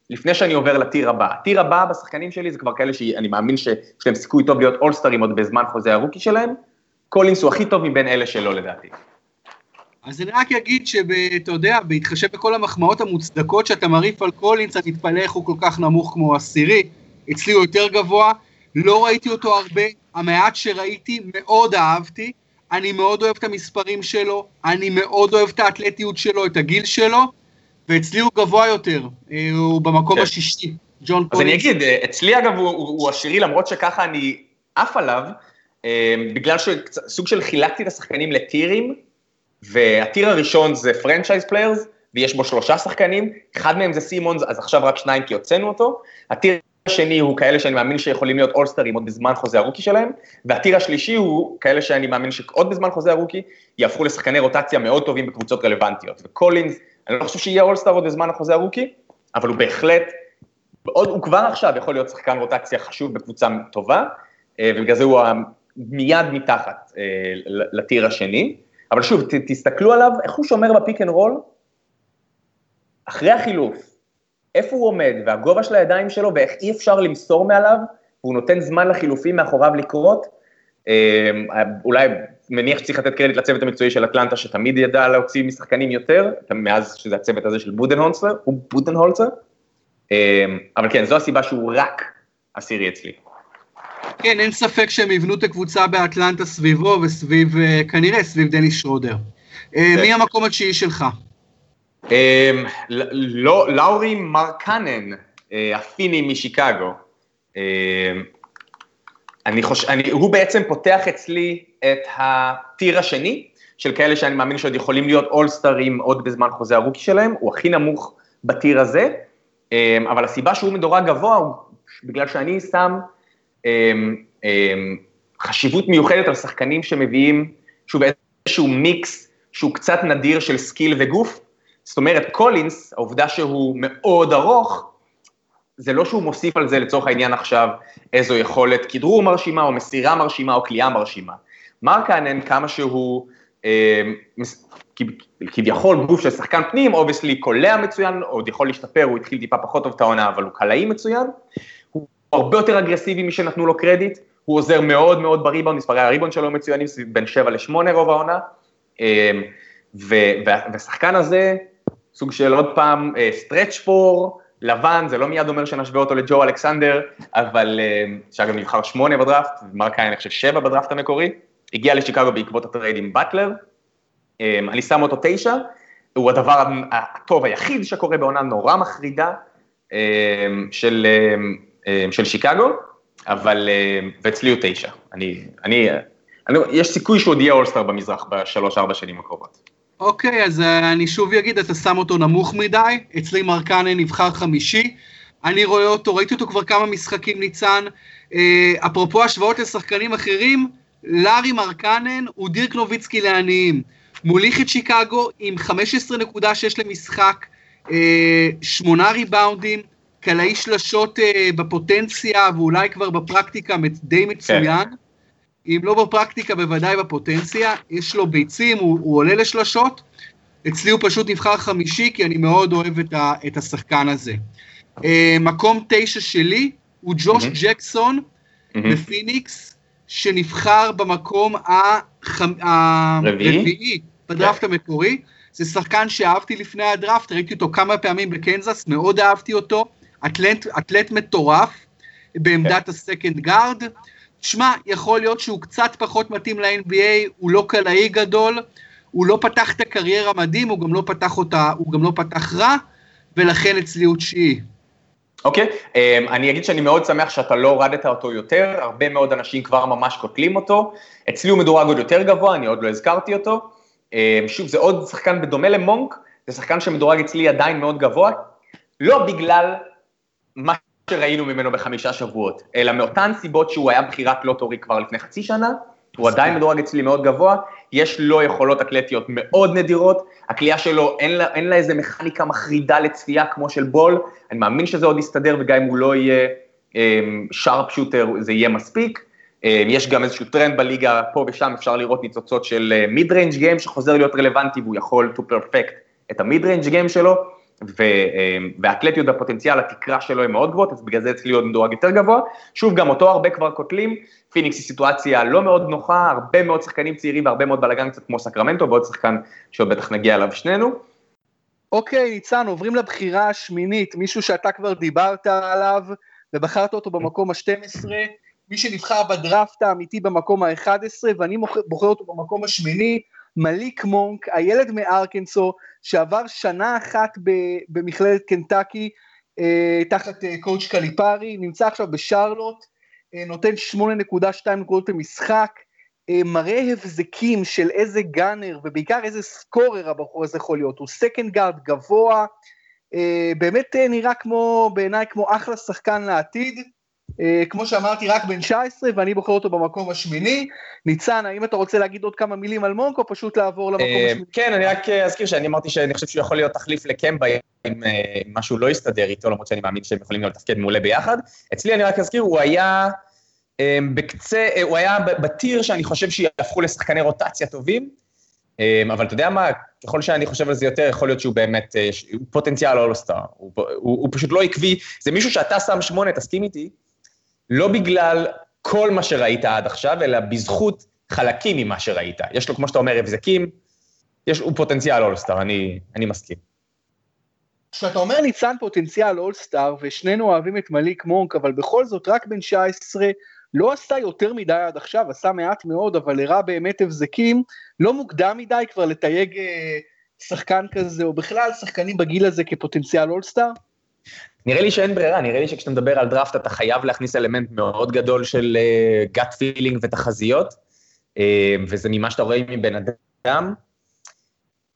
לפני שאני עובר ל tier הבא. ה tier הבא בשחקנים שלי זה כבר כאלה שאני מאמין שיש להם סיכוי טוב להיות אולסטרים עוד בזמן חוזה ה rookie שלהם, קולינס הוא הכי טוב מבין אלה שלא לדעתי. אז אני רק אגיד שאתה יודע, בהתחשב בכל המחמאות המוצדקות שאתה מרעיף על קולינס, אני מתפלא איך הוא כל כך נמוך כמו עשירי, אצלי הוא יותר גבוה, לא ראיתי אותו הרבה, המעט שראיתי מאוד אהבתי, אני מאוד אוהב את המספרים שלו, אני מאוד אוהב את האתלטיות שלו, את הגיל שלו, ואצלי הוא גבוה יותר, אה, הוא במקום כן. השישי, ג'ון קולינס. אז אני אגיד, אה, אצלי אגב הוא, הוא עשירי, למרות שככה אני עף עליו, אה, בגלל שסוג של חילקתי את השחקנים לטירים, וה tier הראשון זה franchise players, ויש בו שלושה שחקנים, אחד מהם זה סימונס, אז עכשיו רק שניים כי הוצאנו אותו, ה tier השני הוא כאלה שאני מאמין שיכולים להיות אולסטרים עוד בזמן חוזה ה rookie שלהם, וה tier השלישי הוא כאלה שאני מאמין שעוד בזמן חוזה ה rookie יהפכו לשחקני רוטציה מאוד טובים בקבוצות רלוונטיות, וקולינס, אני לא חושב שיהיה all-star עוד בזמן החוזה ה rookie, אבל הוא בהחלט, עוד, הוא כבר עכשיו יכול להיות שחקן רוטציה חשוב בקבוצה טובה, אה, ובגלל זה הוא מיד מתחת אה, ל tier השני, אבל שוב, ת, תסתכלו עליו, איך הוא שומר ב pick and roll, אחרי החילוף, איפה הוא עומד, והגובה של הידיים שלו, ואיך אי אפשר למסור מעליו, והוא נותן זמן לחילופים מאחוריו לקרות, אה, אולי מניח שצריך לתת קרדיט לצוות המקצועי של אטלנטה, שתמיד ידע להוציא משחקנים יותר, מאז שזה הצוות הזה של בודנהולצר, הוא בודנהולצר, אה, אבל כן, זו הסיבה שהוא רק עשירי אצלי. כן, אין ספק שהם יבנו את הקבוצה באטלנטה סביבו וסביב, אה, כנראה סביב דניס שרודר. אה, כן. מי המקום התשיעי שלך? אמ, לא, לאורי מרקנן, אה, הפיני משיקגו. אני חושב, אני, הוא בעצם פותח אצלי את הטיר השני, של כאלה שאני מאמין שעוד יכולים להיות אולסטרים עוד בזמן חוזה הרוקי שלהם, הוא הכי נמוך בטיר הזה, אמ, אבל הסיבה שהוא מדורג גבוה הוא בגלל שאני שם אמ, אמ, חשיבות מיוחדת על שחקנים שמביאים, שוב, איזשהו מיקס שהוא קצת נדיר של skill וגוף. זאת אומרת, קולינס, העובדה שהוא מאוד ארוך, זה לא שהוא מוסיף על זה לצורך העניין עכשיו איזו יכולת כדרור מרשימה או מסירה מרשימה או כליאה מרשימה. מרקנן, כמה שהוא אה, כביכול גוף של שחקן פנים, obviously קולע מצוין, עוד יכול להשתפר, הוא התחיל טיפה פחות טוב את העונה, אבל הוא קלעי מצוין, הוא הרבה יותר אגרסיבי משנתנו לו קרדיט, הוא עוזר מאוד מאוד בריבאונד, מספרי הריבאונד שלו מצוינים, בין 7 ל-8 רוב העונה, אה, והשחקן הזה, סוג של עוד פעם stretch אה, four, לבן, זה לא מיד אומר שנשווה אותו לג'ו אלכסנדר, אבל אה, שאגב נבחר שמונה בדראפט, מרקנן אני חושב שבע בדראפט המקורי, הגיע לשיקגו בעקבות ה trade עם באטלר, אמ, אני שם אותו תשע, הוא הדבר הטוב היחיד שקורה בעונה נורא מחרידה um, של, של שיקגו, אבל, ואצלי הוא תשע, אני, אני, אני, יש סיכוי שהוא עוד יהיה אולסטאר במזרח בשלוש-ארבע שנים הקרובות. אוקיי, אז אה, אני שוב אגיד, אתה שם אותו נמוך מדי, אצלי מרקנה נבחר חמישי, אני רואה אותו, ראיתי אותו כבר כמה משחקים ניצן, אה, אפרופו השוואות לשחקנים אחרים, לארי מרקנן הוא דירק נוביצקי לעניים. מוליך את שיקגו עם 15.6 למשחק, אה, שמונה ריבאונדים, קלעי שלשות בפוטנציה ואולי כבר בפרקטיקה די מצוין. כן. אם לא בפרקטיקה, בוודאי בפוטנציה, יש לו ביצים, הוא, הוא עולה לשלשות, אצלי הוא פשוט נבחר חמישי, כי אני מאוד אוהב את, ה, את השחקן הזה. Uh, מקום תשע שלי הוא ג'וש mm-hmm. ג'קסון mm-hmm. בפיניקס, שנבחר במקום הרביעי בדראפט yeah. המקורי. זה שחקן שאהבתי לפני הדראפט, ראיתי אותו כמה פעמים בקנזס, מאוד אהבתי אותו, אתלט, אתלט מטורף בעמדת okay. הסקנד גארד. שמע, יכול להיות שהוא קצת פחות מתאים ל-NBA, הוא לא קלעי גדול, הוא לא פתח את הקריירה מדהים, הוא גם לא פתח אותה, הוא גם לא פתח רע, ולכן אצלי הוא תשיעי. אוקיי, okay, um, אני אגיד שאני מאוד שמח שאתה לא הורדת אותו יותר, הרבה מאוד אנשים כבר ממש קוטלים אותו, אצלי הוא מדורג עוד יותר גבוה, אני עוד לא הזכרתי אותו. Um, שוב, זה עוד שחקן בדומה למונק, זה שחקן שמדורג אצלי עדיין מאוד גבוה, לא בגלל מה שראינו ממנו בחמישה שבועות, אלא מאותן סיבות שהוא היה בחירת לוטורי כבר לפני חצי שנה, הוא עדיין מדורג אצלי מאוד גבוה, יש לו יכולות אתלטיות מאוד נדירות, הקליעה שלו אין לה, אין לה איזה מכניקה מחרידה לצפייה כמו של בול, אני מאמין שזה עוד יסתדר וגם אם הוא לא יהיה sharp אמ, shooter זה יהיה מספיק, אמ, יש גם איזשהו טרנד בליגה, פה ושם אפשר לראות ניצוצות של mid-range game שחוזר להיות רלוונטי והוא יכול to perfect את ה mid-range game שלו, והאתלטיות והפוטנציאל, התקרה שלו הם מאוד גבוהות, אז בגלל זה אצלי עוד מדורג יותר גבוה. שוב, גם אותו הרבה כבר קוטלים, פיניקס היא סיטואציה לא מאוד נוחה, הרבה מאוד שחקנים צעירים והרבה מאוד בלאגן קצת כמו סקרמנטו, ועוד שחקן שעוד בטח נגיע אליו שנינו. אוקיי, ניצן, עוברים לבחירה השמינית, מישהו שאתה כבר דיברת עליו, ובחרת אותו במקום ה-12, מי שנבחר בדראפט האמיתי במקום ה-11, ואני בוחר אותו במקום השמיני, מליק מונק, הילד מארקנסו, שעבר שנה אחת במכללת קנטקי, אה, תחת אה, coach קליפרי, נמצא עכשיו בשרלוט, אה, נותן 8.2 נקודות למשחק, אה, מראה הבזקים של איזה gunner, ובעיקר איזה scorer הבחור הזה יכול להיות, הוא second guard גבוה, אה, באמת אה, נראה כמו, בעיניי כמו אחלה שחקן לעתיד, כמו שאמרתי, רק בן 19, ואני בוחר אותו במקום השמיני. ניצן, האם אתה רוצה להגיד עוד כמה מילים על מונק, או פשוט לעבור למקום uh, השמיני? כן, אני רק אזכיר שאני אמרתי שאני חושב שהוא יכול להיות תחליף לקמבה, אם משהו לא יסתדר איתו, למרות שאני מאמין שהם יכולים לתפקד מעולה ביחד. אצלי, אני רק אזכיר, הוא היה בקצה, הוא היה בטיר שאני חושב שיהפכו לשחקני רוטציה טובים, אבל אתה יודע מה, ככל שאני חושב על זה יותר, יכול להיות שהוא באמת, הוא פוטנציאל אולסטאר, הוא, הוא, הוא פשוט לא עקבי, זה מישהו שאתה שם שמונה, תסכים איתי, לא בגלל כל מה שראית עד עכשיו, אלא בזכות חלקים ממה שראית. יש לו, כמו שאתה אומר, הבזקים, יש, הוא פוטנציאל אולסטאר, אני, אני מסכים. כשאתה אומר ניצן פוטנציאל אולסטאר, ושנינו אוהבים את מליק מונק, אבל בכל זאת רק בן 19, לא עשה יותר מדי עד עכשיו, עשה מעט מאוד, אבל הראה באמת הבזקים, לא מוקדם מדי כבר לתייג אה, שחקן כזה, או בכלל שחקנים בגיל הזה כפוטנציאל אולסטאר? נראה לי שאין ברירה, נראה לי שכשאתה מדבר על דראפט אתה חייב להכניס אלמנט מאוד גדול של אה, feeling ותחזיות, אה, וזה ממה שאתה רואה מבן אדם.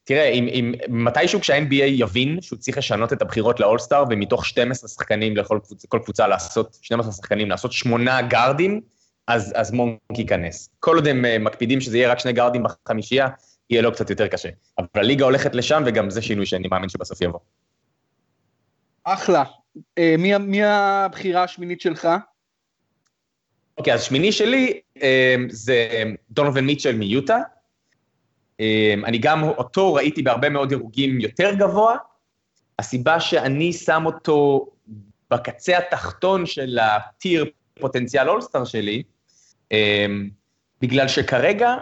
תראה, אם, אם מתישהו כשה-NBA יבין שהוא צריך לשנות את הבחירות לאולסטאר, ומתוך 12 שחקנים לכל קבוצה, כל קבוצה לעשות, 12 שחקנים לעשות שמונה גארדים, אז, אז מונק ייכנס. כל עוד הם uh, מקפידים שזה יהיה רק שני גארדים בחמישייה, יהיה לו קצת יותר קשה. אבל הליגה הולכת לשם, וגם זה שינוי שאני מאמין שבסוף יבוא. אחלה. אה, מי, מי הבחירה השמינית שלך? אוקיי, אז שמיני שלי אה, זה דונובין מיטשל מיוטה. אה, אני גם אותו ראיתי בהרבה מאוד דירוגים יותר גבוה. הסיבה שאני שם אותו בקצה התחתון של ה tier פוטנציאל אולסטאר שלי, בגלל שכרגע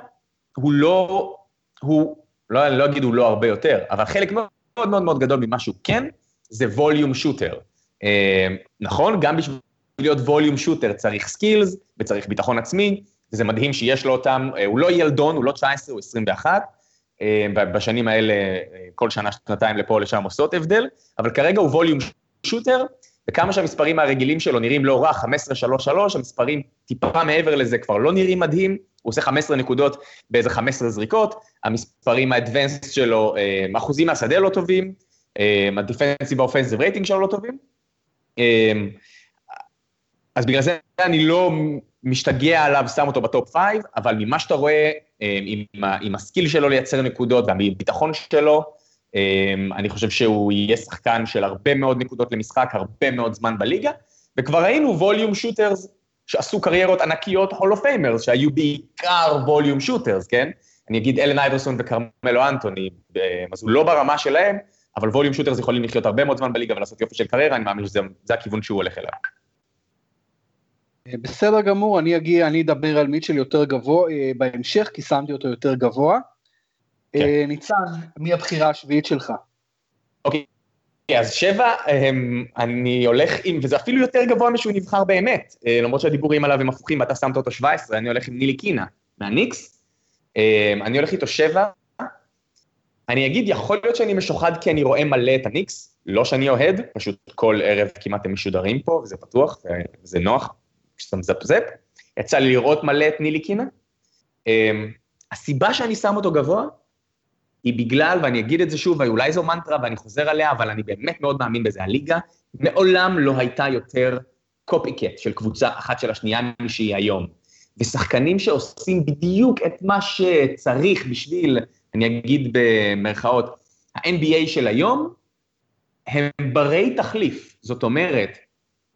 הוא לא, הוא, לא, אני לא אגיד הוא לא הרבה יותר, אבל חלק מאוד מאוד מאוד גדול ממה שהוא כן, זה volume shooter. אה, נכון? גם בשביל להיות volume shooter צריך skills וצריך ביטחון עצמי, וזה מדהים שיש לו אותם, אה, הוא לא ילדון, הוא לא 19, הוא 21, אה, בשנים האלה כל שנה, שנתיים לפה או לשם עושות הבדל, אבל כרגע הוא volume shooter, וכמה שהמספרים הרגילים שלו נראים לא רע, 15-3-3, המספרים טיפה מעבר לזה כבר לא נראים מדהים, הוא עושה 15 נקודות באיזה 15 זריקות, המספרים ה advanced שלו, אחוזים מהשדה לא טובים, ה defensive ה offensive rating שלו לא טובים, אמ, אז בגלל זה אני לא משתגע עליו, שם אותו ב top five, אבל ממה שאתה רואה, אמ, עם, עם ה skill שלו לייצר נקודות והביטחון שלו, אני חושב שהוא יהיה שחקן של הרבה מאוד נקודות למשחק, הרבה מאוד זמן בליגה, וכבר ראינו volume shooters שעשו קריירות ענקיות Hall of Famers, שהיו בעיקר volume shooters, כן? אני אגיד אלן אייברסון וכרמלו אנטוני, אז הוא לא ברמה שלהם, אבל volume shooters יכולים לחיות הרבה מאוד זמן בליגה ולעשות יופי של קריירה, אני מאמין שזה הכיוון שהוא הולך אליו. אה, בסדר גמור, אני אגיע, אני אדבר על מיטשל יותר גבוה אה, בהמשך, כי שמתי אותו יותר גבוה. כן. אה, ניצן, מי הבחירה השביעית שלך? אוקיי, אז שבע, אני הולך עם, וזה אפילו יותר גבוה משהוא נבחר באמת, למרות שהדיבורים עליו הם הפוכים, אתה שמת אותו 17, אני הולך עם נילי קינה, מהניקס. אני הולך איתו שבע, אני אגיד, יכול להיות שאני משוחד כי אני רואה מלא את הניקס, לא שאני אוהד, פשוט כל ערב כמעט הם משודרים פה, וזה פתוח, וזה נוח, כשאתה מזפזפ. יצא לי לראות מלא את נילי קינה. אמ, הסיבה שאני שם אותו גבוה, היא בגלל, ואני אגיד את זה שוב, ואולי זו מנטרה ואני חוזר עליה, אבל אני באמת מאוד מאמין בזה, הליגה מעולם לא הייתה יותר קופי קט של קבוצה אחת של השנייה משהיא היום. ושחקנים שעושים בדיוק את מה שצריך בשביל אני אגיד במרכאות, ה-NBA של היום, הם ברי תחליף. זאת אומרת,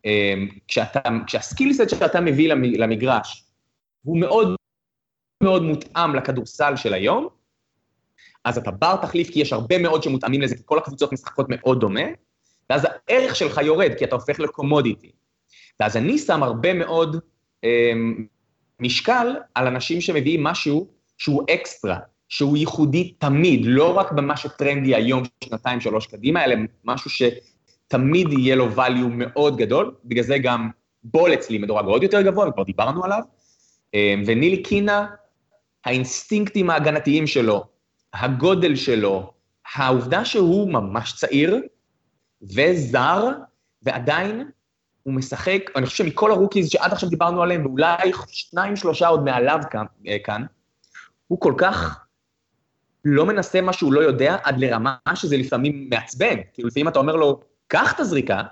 אמ, כשהסקילסט שאתה מביא למגרש הוא מאוד מאוד מותאם לכדורסל של היום, אז אתה בר תחליף כי יש הרבה מאוד שמותאמים לזה, כי כל הקבוצות משחקות מאוד דומה, ואז הערך שלך יורד, כי אתה הופך לקומודיטי. ואז אני שם הרבה מאוד אה, משקל על אנשים שמביאים משהו שהוא אקסטרה, שהוא ייחודי תמיד, לא רק במה שטרנדי היום, שנתיים, שלוש קדימה, אלא משהו שתמיד יהיה לו value מאוד גדול, בגלל זה גם בול אצלי מדורג עוד יותר גבוה, וכבר דיברנו עליו, אמ, ונטיליקינה, האינסטינקטים ההגנתיים שלו, הגודל שלו, העובדה שהוא ממש צעיר וזר, ועדיין הוא משחק, אני חושב שמכל ה rookies שעד עכשיו דיברנו עליהם, ואולי שניים, שלושה עוד מעליו כאן, אה, הוא כל כך לא מנסה מה שהוא לא יודע עד לרמה שזה לפעמים מעצבן. כאילו לפעמים אתה אומר לו, קח את הזריקה,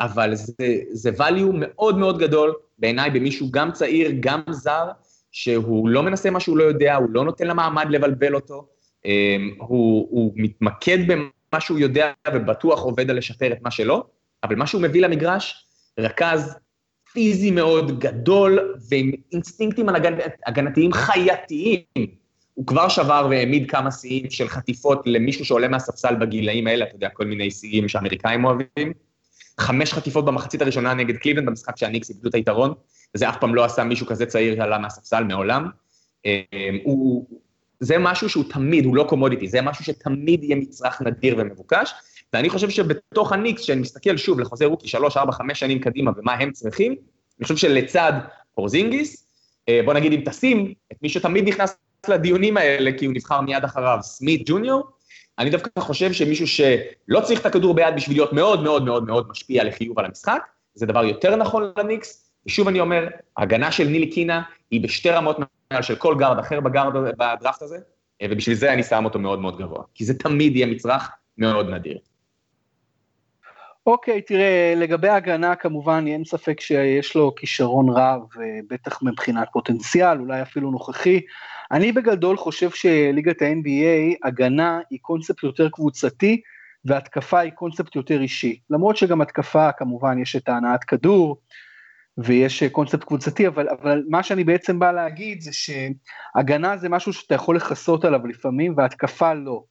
אבל זה, זה value מאוד מאוד גדול בעיניי במישהו גם צעיר, גם זר, שהוא לא מנסה מה שהוא לא יודע, הוא לא נותן למעמד לבלבל אותו, אמ, הוא, הוא מתמקד במה שהוא יודע ובטוח עובד על לשפר את מה שלא, אבל מה שהוא מביא למגרש, רכז פיזי מאוד גדול ועם אינסטינקטים הגנתיים חייתיים. הוא כבר שבר והעמיד כמה שיאים של חטיפות למישהו שעולה מהספסל בגילאים האלה, אתה יודע, כל מיני שיאים שאמריקאים אוהבים. חמש חטיפות במחצית הראשונה נגד קליבן במשחק שהניקס איבדו את היתרון, וזה אף פעם לא עשה מישהו כזה צעיר שעלה מהספסל מעולם. אמ, הוא, זה משהו שהוא תמיד, הוא לא קומודיטי, זה משהו שתמיד יהיה מצרך נדיר ומבוקש, ואני חושב שבתוך הניקס, כשאני מסתכל שוב לחוזה rookie שלוש, ארבע, חמש שנים קדימה ומה הם צריכים, אני חושב שלצד פורזינגיס, אה, בוא נגיד אם תשים את מי שתמיד נכנס לדיונים האלה, כי הוא נבחר מיד אחריו, סמית ג'וניור, אני דווקא חושב שמישהו שלא צריך את הכדור ביד בשביל להיות מאוד מאוד מאוד מאוד משפיע לחיוב על המשחק, זה דבר יותר נכון לניקס, ושוב אני אומר, ההגנה של נטיליקינה היא בשתי רמות מעל של כל גארד אחר בגארד בדראפט הזה, ובשביל זה אני שם אותו מאוד מאוד גבוה, כי זה תמיד יהיה מצרך מאוד נדיר. אוקיי, תראה, לגבי ההגנה כמובן אין ספק שיש לו כישרון רב, בטח מבחינת פוטנציאל, אולי אפילו נוכחי. אני בגדול חושב שליגת ה-NBA, הגנה היא קונספט יותר קבוצתי, והתקפה היא קונספט יותר אישי. למרות שגם התקפה, כמובן, יש את ההנעת כדור, ויש קונספט קבוצתי, אבל, אבל מה שאני בעצם בא להגיד זה שהגנה זה משהו שאתה יכול לכסות עליו לפעמים, והתקפה לא.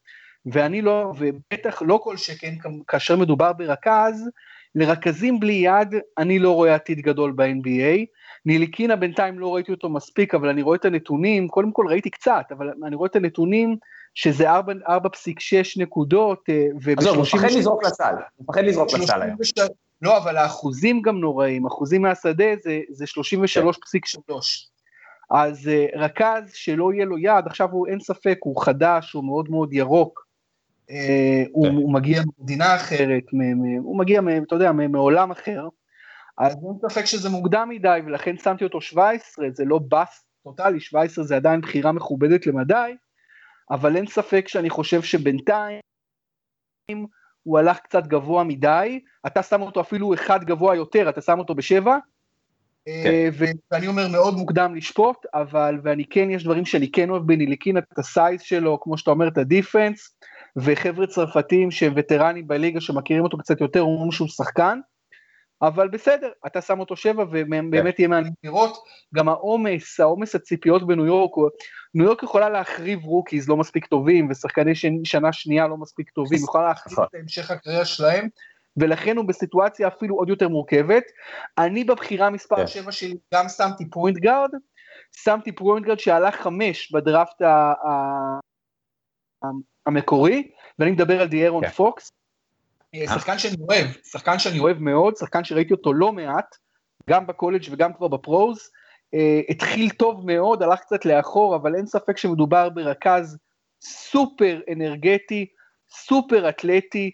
ואני לא, ובטח לא כל שכן כאשר מדובר ברכז, לרכזים בלי יד אני לא רואה עתיד גדול ב-NBA. ניליקינה בינתיים לא ראיתי אותו מספיק, אבל אני רואה את הנתונים, קודם כל ראיתי קצת, אבל אני רואה את הנתונים שזה 4.6 נקודות, אה, עזוב, הוא מפחד לזרוק לסל, הוא מפחד לזרוק לסל היום. לא, אבל האחוזים גם נוראים, אחוזים מהשדה זה, זה 33.3. אז uh, רכז שלא יהיה לו יד, עכשיו הוא אין ספק, הוא חדש, הוא מאוד מאוד ירוק, הוא, כן. הוא מגיע ממדינה אחרת, הוא מגיע, אתה יודע, מעולם אחר, אז אין ספק שזה מוקדם מדי, ולכן שמתי אותו 17, זה לא bust טוטאלי, 17 זה עדיין בחירה מכובדת למדי, אבל אין ספק שאני חושב שבינתיים הוא הלך קצת גבוה מדי, אתה שם אותו אפילו אחד גבוה יותר, אתה שם אותו בשבע, כן. ואני אומר מאוד מוקדם לשפוט, אבל, ואני כן, יש דברים שאני כן אוהב בנטיליקינה, את ה size שלו, כמו שאתה אומר, את ה defense, וחבר'ה צרפתים שהם וטרנים בליגה שמכירים אותו קצת יותר, אומרים שהוא שחקן, אבל בסדר, אתה שם אותו שבע ובאמת כן. יהיה מעניין לראות, גם העומס, העומס הציפיות בניו יורק, ניו יורק יכולה להחריב rookies לא מספיק טובים, ושחקני שנה שנייה לא מספיק טובים, יכולה להחריב נכון. את המשך הקריירה שלהם, ולכן הוא בסיטואציה אפילו עוד יותר מורכבת. אני בבחירה מספר 7 כן. שלי גם שמתי point guard, שמתי point guard שעלה חמש בדראפט המקורי, ואני מדבר על דיארון כן. פוקס. אה, שחקן שאני אוהב, שחקן שאני אוהב מאוד, שחקן שראיתי אותו לא מעט, גם בקולג' וגם כבר בפרוז, uh, התחיל טוב מאוד, הלך קצת לאחור, אבל אין ספק שמדובר ברכז סופר אנרגטי, סופר אתלטי,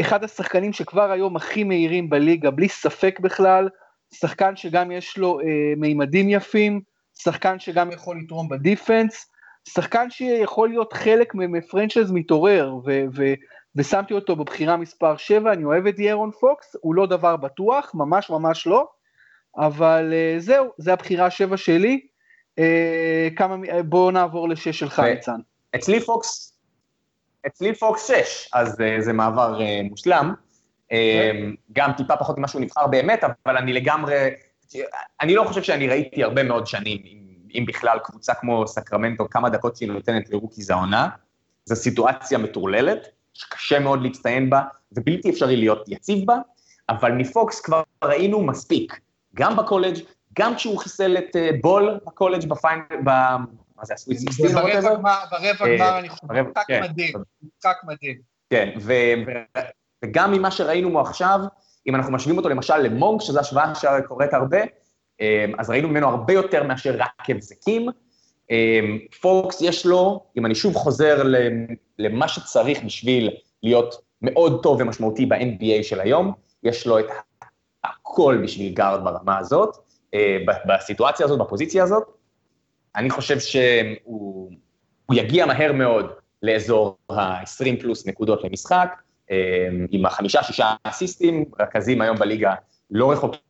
אחד השחקנים שכבר היום הכי מהירים בליגה, בלי ספק בכלל, שחקן שגם יש לו uh, מימדים יפים, שחקן שגם יכול לתרום בדיפנס, שחקן שיכול להיות חלק מפרנצ'ייז מתעורר, ו- ו- ושמתי אותו בבחירה מספר 7, אני אוהב את ירון פוקס, הוא לא דבר בטוח, ממש ממש לא, אבל uh, זהו, זה הבחירה 7 שלי, uh, כמה, בואו נעבור ל-6 שלך, ניצן. אצלי פוקס, אצלי פוקס 6, אז uh, זה מעבר uh, מושלם, uh, גם טיפה פחות ממה שהוא נבחר באמת, אבל אני לגמרי, אני לא חושב שאני ראיתי הרבה מאוד שנים, אם, אם בכלל קבוצה כמו סקרמנטו, כמה דקות שהיא נותנת ל rookies העונה, זו סיטואציה מטורללת, שקשה מאוד להצטיין בה, ובלתי אפשרי להיות יציב בה, אבל מפוקס כבר ראינו מספיק, גם בקולג', גם כשהוא חיסל את אה, בול בקולג' בפיין, ב... מה זה, ה Sweet Sixteen? ברבע גמר, אני חושב, משחק כן. מדהים, משחק מדהים. כן, וגם ממה שראינו עכשיו, אם אנחנו משווים אותו למשל למונק, שזו השוואה שקורית הרבה, אה, אז ראינו ממנו הרבה יותר מאשר רק הבזקים, אמ, פוקס יש לו, אם אני שוב חוזר למה שצריך בשביל להיות מאוד טוב ומשמעותי ב-NBA של היום, יש לו את הכל בשביל גארד ברמה הזאת, אה, בסיטואציה הזאת, בפוזיציה הזאת. אני חושב שהוא יגיע מהר מאוד לאזור ה-20 פלוס נקודות למשחק, אמ, עם החמישה-שישה אסיסטים, רכזים היום בליגה לא רחוקים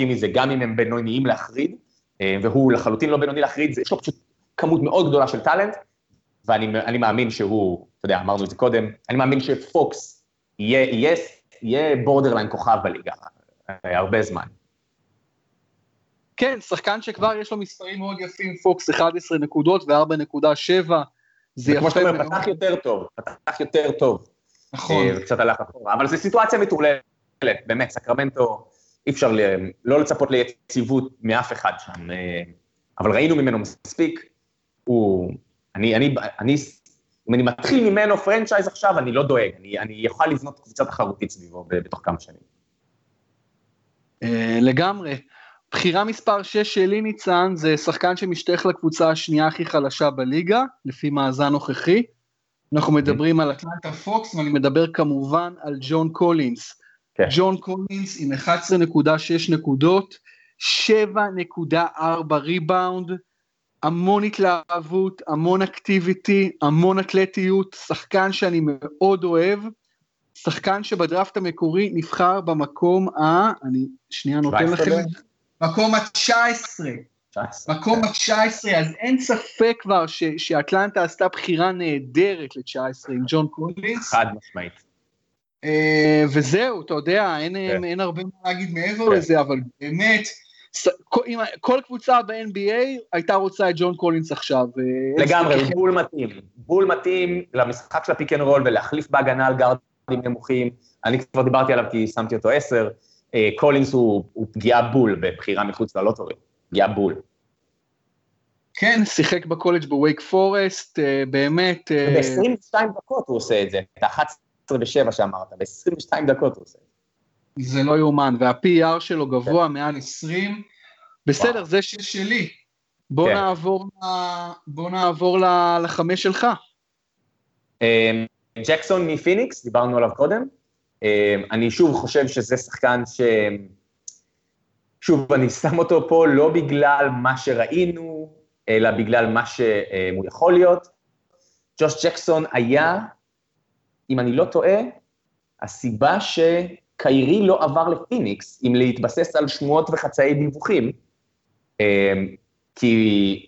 מזה, גם אם הם בינוניים להחריד, אה, והוא לחלוטין לא בינוני להחריד, יש לו פשוט כמות מאוד גדולה של talent, ואני מאמין שהוא, אתה יודע, אמרנו את זה קודם, אני מאמין שפוקס יהיה, יהיה, יהיה borderline כוכב בליגה אה, הרבה זמן. כן, שחקן שכבר יש לו מספרים מאוד יפים, פוקס 11 נקודות ו-4.7, זה יפה כמו שאתה אומר, פתח יותר טוב, פתח יותר טוב. נכון. אה, קצת הלך אחורה, אבל זו סיטואציה מטורללת, באמת, סקרמנטו, אי אפשר לא לצפות ליציבות מאף אחד שם, אה, אבל ראינו ממנו מספיק, הוא, אני, אני, אני, אם אני מתחיל ממנו franchise עכשיו, אני לא דואג, אני, אני יכול לבנות קבוצה תחרותית סביבו בתוך כמה שנים. אה, לגמרי. בחירה מספר 6 שלי ניצן זה שחקן שמשתייך לקבוצה השנייה הכי חלשה בליגה, לפי מאזן נוכחי. אנחנו אוקיי. מדברים על אטלנטה הוקס ואני מדבר כמובן על ג'ון קולינס. כן. ג'ון קולינס עם 11.6 נקודות, 7.4 ריבאונד, המון התלהבות, המון activity, המון אתלטיות, שחקן שאני מאוד אוהב, שחקן שבדראפט המקורי נבחר במקום ה... אני שנייה נותן לכם... מקום ה-19. מקום ה-19, אז אין ספק כבר ש, שאטלנטה עשתה בחירה נהדרת ל-19 עם ג'ון קולינס. חד משמעית. אה, וזהו, אתה יודע, אין, כן. אין הרבה מה להגיד מעבר כן. לזה, אבל באמת, כל, כל קבוצה ב-NBA הייתה רוצה את ג'ון קולינס עכשיו. לגמרי, הוא בול מתאים. בול מתאים למשחק של ה pick and roll ולהחליף בהגנה על גארדים נמוכים. אני כבר דיברתי עליו כי שמתי אותו עשר. אה, קולינס הוא, הוא פגיעה בול בבחירה מחוץ ל lottery. פגיעה בול. כן, שיחק בקולג' בווייק פורסט, אה, באמת... ב-22 דקות הוא עושה את זה, את ה-11 ו-7 שאמרת, ב-22 דקות הוא עושה זה. לא יאומן, וה-PR שלו גבוה מעל 20. בסדר, זה שש שלי. בוא כן. נעבור, בוא נעבור לחמש שלך. אמ, ג'קסון מפיניקס, דיברנו עליו קודם. אמ, אני שוב חושב שזה שחקן ש... שוב, אני שם אותו פה לא בגלל מה שראינו, אלא בגלל מה שהוא יכול להיות. ג'וש ג'קסון היה, אם אני לא טועה, הסיבה ש... קיירי לא עבר לפיניקס, אם להתבסס על שמועות וחצאי דיווחים, אמ, כי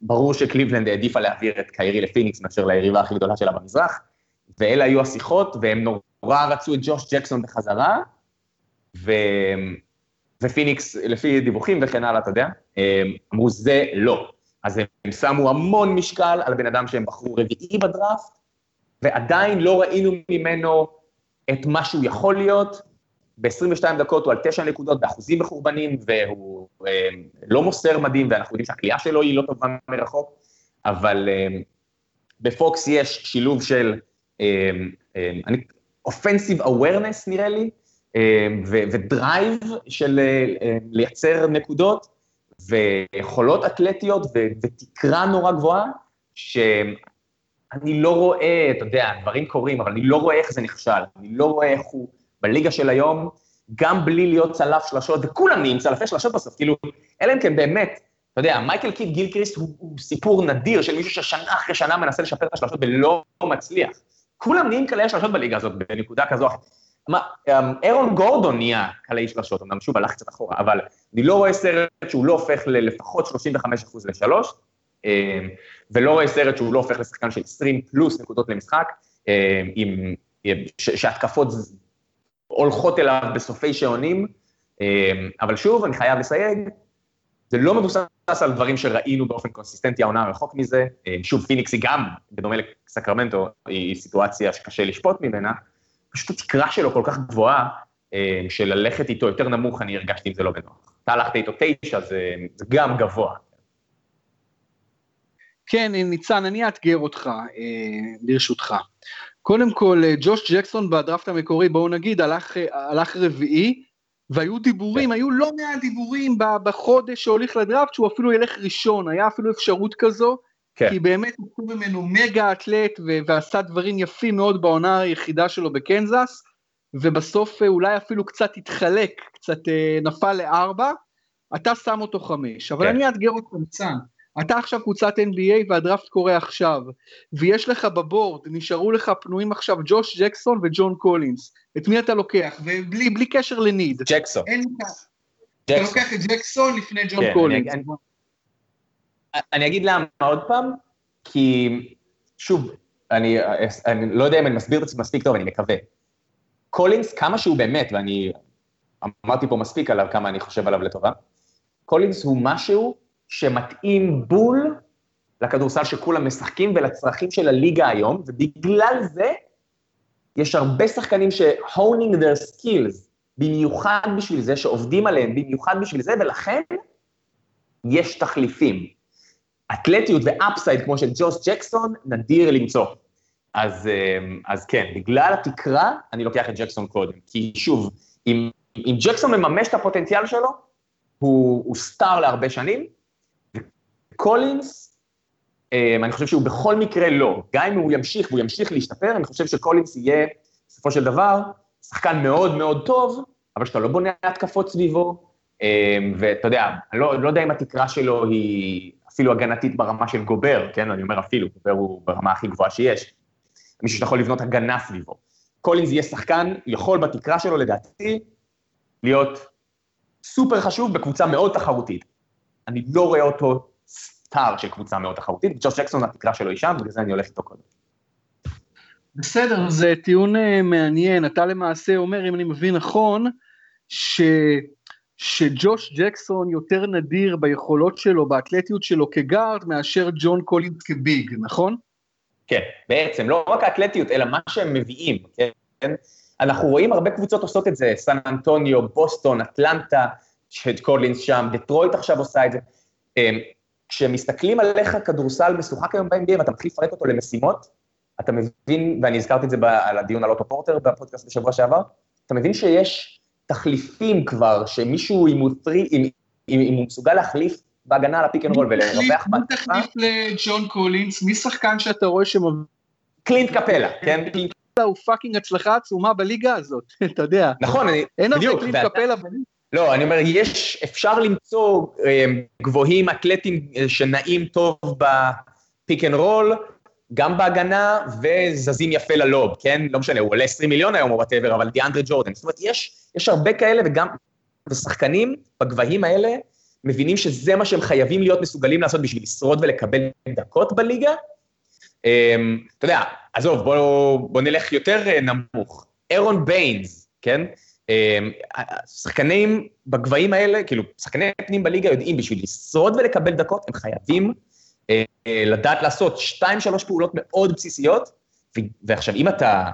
ברור שקליבלנד העדיפה להעביר את קיירי לפיניקס מאשר ליריבה הכי גדולה שלה במזרח, ואלה היו השיחות, והם נורא רצו את ג'וש ג'קסון בחזרה, ו... ופיניקס, לפי דיווחים וכן הלאה, אתה יודע, אמ, אמרו זה לא. אז הם שמו המון משקל על הבן אדם שהם בחרו רביעי בדראפט, ועדיין לא ראינו ממנו את מה שהוא יכול להיות, ב-22 דקות הוא על 9 נקודות באחוזים מחורבנים, והוא אה, לא מוסר מדהים, ואנחנו יודעים שהקליעה שלו היא לא טובה מרחוק, אבל אה, בפוקס יש שילוב של אה, אה, offensive awareness נראה לי, אה, ודרייב של אה, אה, לייצר נקודות, ויכולות אתלטיות ותקרה נורא גבוהה, ש... אני לא רואה, אתה יודע, דברים קורים, אבל אני לא רואה איך זה נכשל. אני לא רואה איך הוא בליגה של היום, גם בלי להיות צלף שלשות, וכולם נהיים צלפי שלשות בסוף, כאילו, אלא אם כן באמת, אתה יודע, מייקל קיד גילקריסט הוא, הוא סיפור נדיר של מישהו ששנה אחרי שנה מנסה לשפר את השלשות ולא מצליח. כולם נהיים קלעי שלשות בליגה הזאת בנקודה כזו או אחרת. אמ, אירון גורדון נהיה קלעי שלשות, אמנם שוב הלך קצת אחורה, אבל אני לא רואה סרט שהוא לא הופך ללפחות 35% לשלוש, אמ, ולא רואה סרט שהוא לא הופך לשחקן של 20 פלוס נקודות למשחק, אמ, עם, שהתקפות הולכות אליו בסופי שעונים, אמ, אבל שוב, אני חייב לסייג, זה לא מבוסס על דברים שראינו באופן קונסיסטנטי העונה רחוק מזה, שוב, פיניקס היא גם, בדומה לסקרמנטו, היא סיטואציה שקשה לשפוט ממנה, פשוט התקרה שלו כל כך גבוהה, שללכת איתו יותר נמוך, אני הרגשתי עם זה לא בנוח. אתה הלכת איתו תשע, זה, זה גם גבוה. כן, ניצן, אני אאתגר אותך, אה, ברשותך. קודם כל, אה, ג'וש ג'קסון בדראפט המקורי, בואו נגיד, הלך, אה, הלך רביעי, והיו דיבורים, כן. היו לא מעט דיבורים בחודש שהוליך לדראפט, שהוא אפילו ילך ראשון, היה אפילו אפשרות כזו, כן. כי באמת הוא אמנם מגה אתלט ועשה דברים יפים מאוד בעונה היחידה שלו בקנזס, ובסוף אולי אפילו קצת התחלק, קצת נפל לארבע, אתה שם אותו חמש, אבל כן. אני אאתגר אותך ניצן. אתה עכשיו קבוצת NBA והדראפט קורה עכשיו, ויש לך ב board, נשארו לך פנויים עכשיו ג'וש ג'קסון וג'ון קולינס, את מי אתה לוקח? ובלי בלי קשר ל need. ג'קסון. אין אתה לוקח את ג'קסון לפני ג'ון כן, קולינס. אני, אני, אני אגיד למה עוד פעם, כי שוב, אני, אני לא יודע אם אני מסביר את עצמי מספיק טוב, אני מקווה. קולינס, כמה שהוא באמת, ואני אמרתי פה מספיק עליו כמה אני חושב עליו לטובה, קולינס הוא משהו שמתאים בול לכדורסל שכולם משחקים ולצרכים של הליגה היום, ובגלל זה יש הרבה שחקנים ש-honing their skills, במיוחד בשביל זה, שעובדים עליהם במיוחד בשביל זה, ולכן יש תחליפים. אתלטיות ו upside כמו של ג'וש ג'קסון, נדיר למצוא. אז, אה, אז כן, בגלל התקרה, אני לוקח את ג'קסון קודם. כי שוב, אם, אם ג'קסון מממש את הפוטנציאל שלו, הוא, הוא star להרבה שנים, קולינס, אמ, אני חושב שהוא בכל מקרה לא. גם אם הוא ימשיך והוא ימשיך להשתפר, אני חושב שקולינס יהיה, בסופו של דבר, שחקן מאוד מאוד טוב, אבל שאתה לא בונה התקפות סביבו, אמ, ואתה יודע, אני לא, לא יודע אם התקרה שלו היא אפילו הגנתית ברמה של גובר, כן? אני אומר אפילו, גובר הוא ברמה הכי גבוהה שיש. מישהו שאתה יכול לבנות הגנה סביבו. קולינס יהיה שחקן, יכול בתקרה שלו לדעתי להיות סופר חשוב בקבוצה מאוד תחרותית. אני לא רואה אותו star של קבוצה מאוד תחרותית, ג'וש ג'קסון התקרה שלו היא שם, בגלל זה אני הולך איתו קודם. בסדר, זה טיעון אה, מעניין, אתה למעשה אומר, אם אני מבין נכון, ש... שג'וש ג'קסון יותר נדיר ביכולות שלו, באתלטיות שלו כגארד, מאשר ג'ון קולינס כ big, נכון? כן, בעצם, לא רק האתלטיות, אלא מה שהם מביאים, כן? אנחנו רואים הרבה קבוצות עושות את זה, סן אנטוניו, בוסטון, אטלנטה, שקולינס שם, דטרויט עכשיו עושה את זה. כשמסתכלים על איך הכדורסל משוחק היום ב-NBA ואתה מתחיל לפרק אותו למשימות, אתה מבין, ואני הזכרתי את זה על הדיון על אוטו פורטר בפודקאסט בשבוע שעבר, אתה מבין שיש תחליפים כבר, שמישהו, אם הוא, טרי, אם, אם, אם הוא מסוגל להחליף בהגנה על ה pick and roll ולרווח בהתקפה. מי תחליף לג'ון קולינס? מי שחקן שאתה רואה שמ... קלינט קפלה, כן? הוא fucking הצלחה עצומה בליגה הזאת, [LAUGHS] אתה יודע. נכון, אני, אין הרבה קלינט קפלה בליגה. לא, אני אומר, יש, אפשר למצוא אה, גבוהים אתלטים אה, שנעים טוב ב pick and roll, גם בהגנה, וזזים יפה ל lob, כן? לא משנה, הוא עולה 20 מיליון היום או whatever, אבל דיאנדרה ג'ורדן. זאת אומרת, יש, יש הרבה כאלה, וגם, ושחקנים בגבהים האלה מבינים שזה מה שהם חייבים להיות מסוגלים לעשות בשביל לשרוד ולקבל דקות בליגה. אמ, אתה יודע, עזוב, בוא, בוא נלך יותר אה, נמוך. ארון ביינס, כן? אמ, שחקנים בגבהים האלה, כאילו, שחקני פנים בליגה יודעים, בשביל לשרוד ולקבל דקות, הם חייבים אה, אה, לדעת לעשות שתיים, שלוש פעולות מאוד בסיסיות, ועכשיו, אם אתה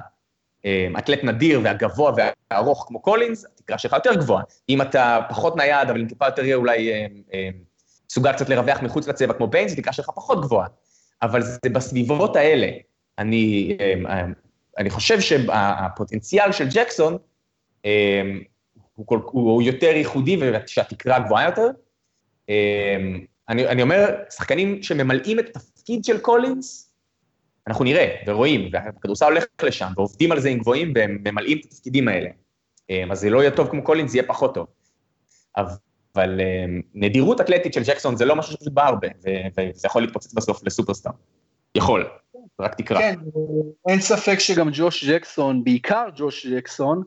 אה, אתלט נדיר והגבוה והארוך כמו קולינס, התקרה שלך יותר גבוהה. אם אתה פחות נייד, אבל עם טיפה יותר אולי מסוגל קצת לרווח מחוץ לצבע כמו ביינס, התקרה שלך פחות גבוהה. אבל זה בסביבות האלה. אני, אני חושב שהפוטנציאל של ג'קסון, הוא, כל, הוא יותר ייחודי ושהתקרה גבוהה יותר. אני, אני אומר, שחקנים שממלאים את התפקיד של קולינס, אנחנו נראה ורואים, והכדורסל הולך לשם, ועובדים על זה עם גבוהים, והם ממלאים את התפקידים האלה. אז זה לא יהיה טוב כמו קולינס, זה יהיה פחות טוב. אבל נדירות אתלטית של ג'קסון זה לא משהו שפשוט בא הרבה, וזה יכול להתפוצץ בסוף לסופרסטאר. יכול, רק תקרה. כן, אין ספק שגם ג'וש ג'קסון, בעיקר ג'וש ג'קסון,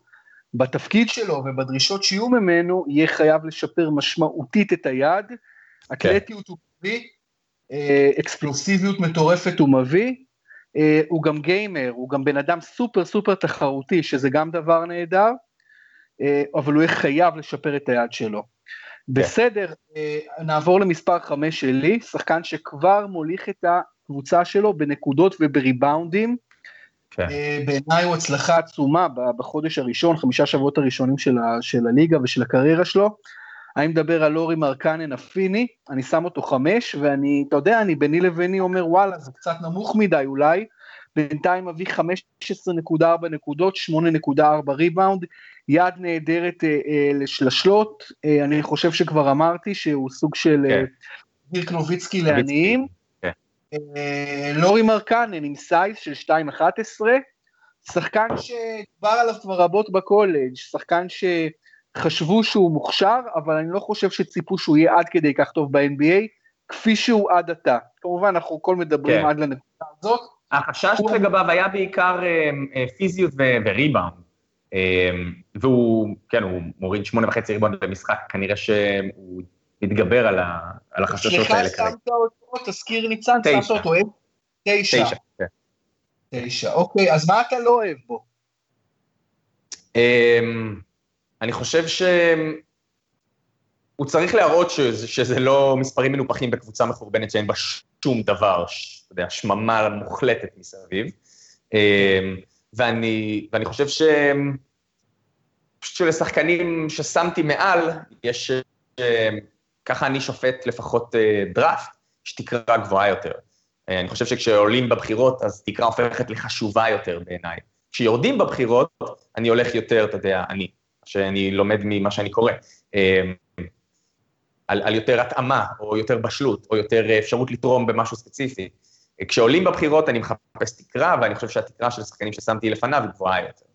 בתפקיד שלו ובדרישות שיהיו ממנו, יהיה חייב לשפר משמעותית את היד. אתלטיות הוא מביא, אה, אקספלוסיביות מטורפת הוא מביא, אה, הוא גם גיימר, הוא גם בן אדם סופר סופר תחרותי, שזה גם דבר נהדר, אה, אבל הוא יהיה חייב לשפר את היד שלו. בסדר, נעבור למספר חמש שלי, שחקן שכבר מוליך את הקבוצה שלו בנקודות ובריבאונדים. כן. בעיניי הוא הצלחה עצומה בחודש הראשון, חמישה שבועות הראשונים של, ה, של הליגה ושל הקריירה שלו. אני מדבר על לורי מרקנן הפיני, אני שם אותו חמש, ואני, אתה יודע, אני ביני לביני אומר, וואלה, זה קצת נמוך מדי אולי, בינתיים מביא 15.4 נקודות, 8.4 ריבאונד, יד נהדרת אה, אה, לשלשות, אה, אני חושב שכבר אמרתי שהוא סוג של אה, דירק נוביצקי לעניים. כן. אה, לורי מרקנן עם size של 2.11, שחקן שדובר עליו כבר רבות בקולג', שחקן שחשבו שהוא מוכשר, אבל אני לא חושב שציפו שהוא יהיה עד כדי כך טוב ב-NBA, כפי שהוא עד עתה. כמובן, אנחנו הכל מדברים כן. עד לנקודה הזאת. החשש הוא... לגביו היה בעיקר אה, אה, פיזיות וריבאונד. אה, והוא, כן, הוא מוריד שמונה וחצי ריבאונד במשחק, כנראה שהוא מתגבר על, ה, על החששות האלה כרגע. שמת אותו, תזכיר ניצן, שמת אותו, תשע. תשע, כן. תשע, אוקיי, אז מה אתה לא אוהב בו? אני חושב שהוא צריך להראות שזה, שזה לא מספרים מנופחים בקבוצה מחורבנת שאין בה שום דבר, אתה יודע, שממה מוחלטת מסביב. ואני, ואני חושב ש... פשוט שלשחקנים ששמתי מעל, יש, ככה אני שופט לפחות דראפט, יש תקרה גבוהה יותר. אני חושב שכשעולים בבחירות, אז תקרה הופכת לחשובה יותר בעיניי. כשיורדים בבחירות, אני הולך יותר, אתה יודע, אני, שאני לומד ממה שאני קורא, על, על יותר התאמה, או יותר בשלות, או יותר אפשרות לתרום במשהו ספציפי. כשעולים בבחירות אני מחפש תקרה, ואני חושב שהתקרה של השחקנים ששמתי לפניו היא גבוהה יותר.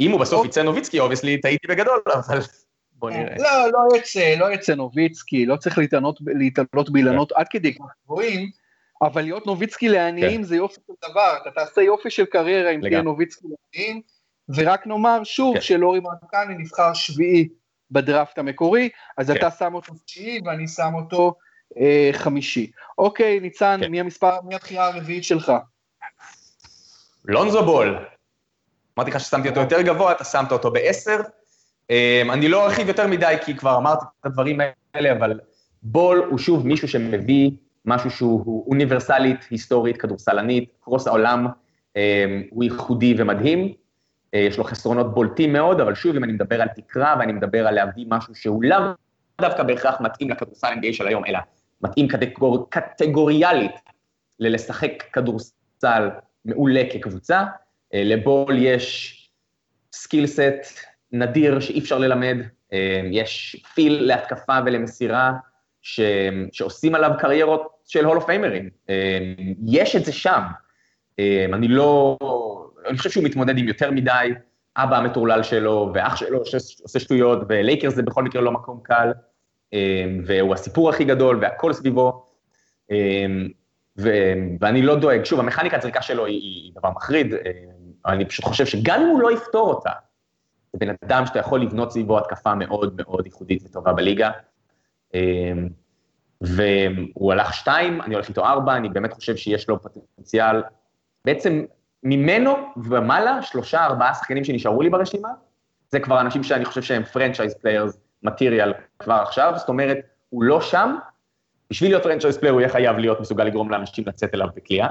אם הוא בסוף יצא נוביצקי, obviously טעיתי בגדול, אבל בוא נראה. לא, לא יצא, לא יצא נוביצקי, לא צריך להיתלות באילנות עד כדי כך גבוהים, אבל להיות נוביצקי לעניים כן. זה יופי של דבר, אתה תעשה יופי של קריירה אם תהיה נוביצקי לעניים, ורק נאמר שוב כן. שלאורי מרקנן נבחר שביעי בדראפט המקורי, אז כן. אתה שם אותו תשיעי ואני שם אותו אה, חמישי. אוקיי, ניצן, כן. מי המספר, מי הבחירה הרביעית שלך? לונזו בול. אמרתי לך ששמתי אותו יותר גבוה, אתה שמת אותו בעשר. אה, אני לא ארחיב יותר מדי, כי כבר אמרתי את הדברים האלה, אבל בול הוא שוב מישהו שמביא משהו שהוא אוניברסלית, היסטורית, כדורסלנית, קרוס העולם, אה, הוא ייחודי ומדהים. אה, יש לו חסרונות בולטים מאוד, אבל שוב, אם אני מדבר על תקרה ואני מדבר על להביא משהו שהוא לאו דווקא בהכרח מתאים לכדורסל NBA של היום, אלא מתאים קטגור, קטגוריאלית ללשחק כדורסל מעולה כקבוצה, אה, לבול יש skill set נדיר שאי אפשר ללמד, אה, יש feel להתקפה ולמסירה ש, שעושים עליו קריירות של Hall of Famer ים, יש את זה שם. אני לא, אני חושב שהוא מתמודד עם יותר מדי, אבא המטורלל שלו, ואח שלו שעושה שטויות, ולייקרס זה בכל מקרה לא מקום קל, והוא הסיפור הכי גדול, והכל סביבו, ו, ואני לא דואג, שוב, המכניקת זריקה שלו היא, דבר מחריד, אני פשוט חושב שגם אם הוא לא יפתור אותה, זה בן אדם שאתה יכול לבנות סביבו התקפה מאוד מאוד ייחודית וטובה בליגה. והוא הלך שתיים, אני הולך איתו ארבע, אני באמת חושב שיש לו פוטנציאל. בעצם ממנו ומעלה, שלושה, ארבעה שחקנים שנשארו לי ברשימה, זה כבר אנשים שאני חושב שהם franchise players material כבר עכשיו, זאת אומרת, הוא לא שם, בשביל להיות franchise player הוא יהיה חייב להיות מסוגל לגרום לאנשים לצאת אליו בקליעה,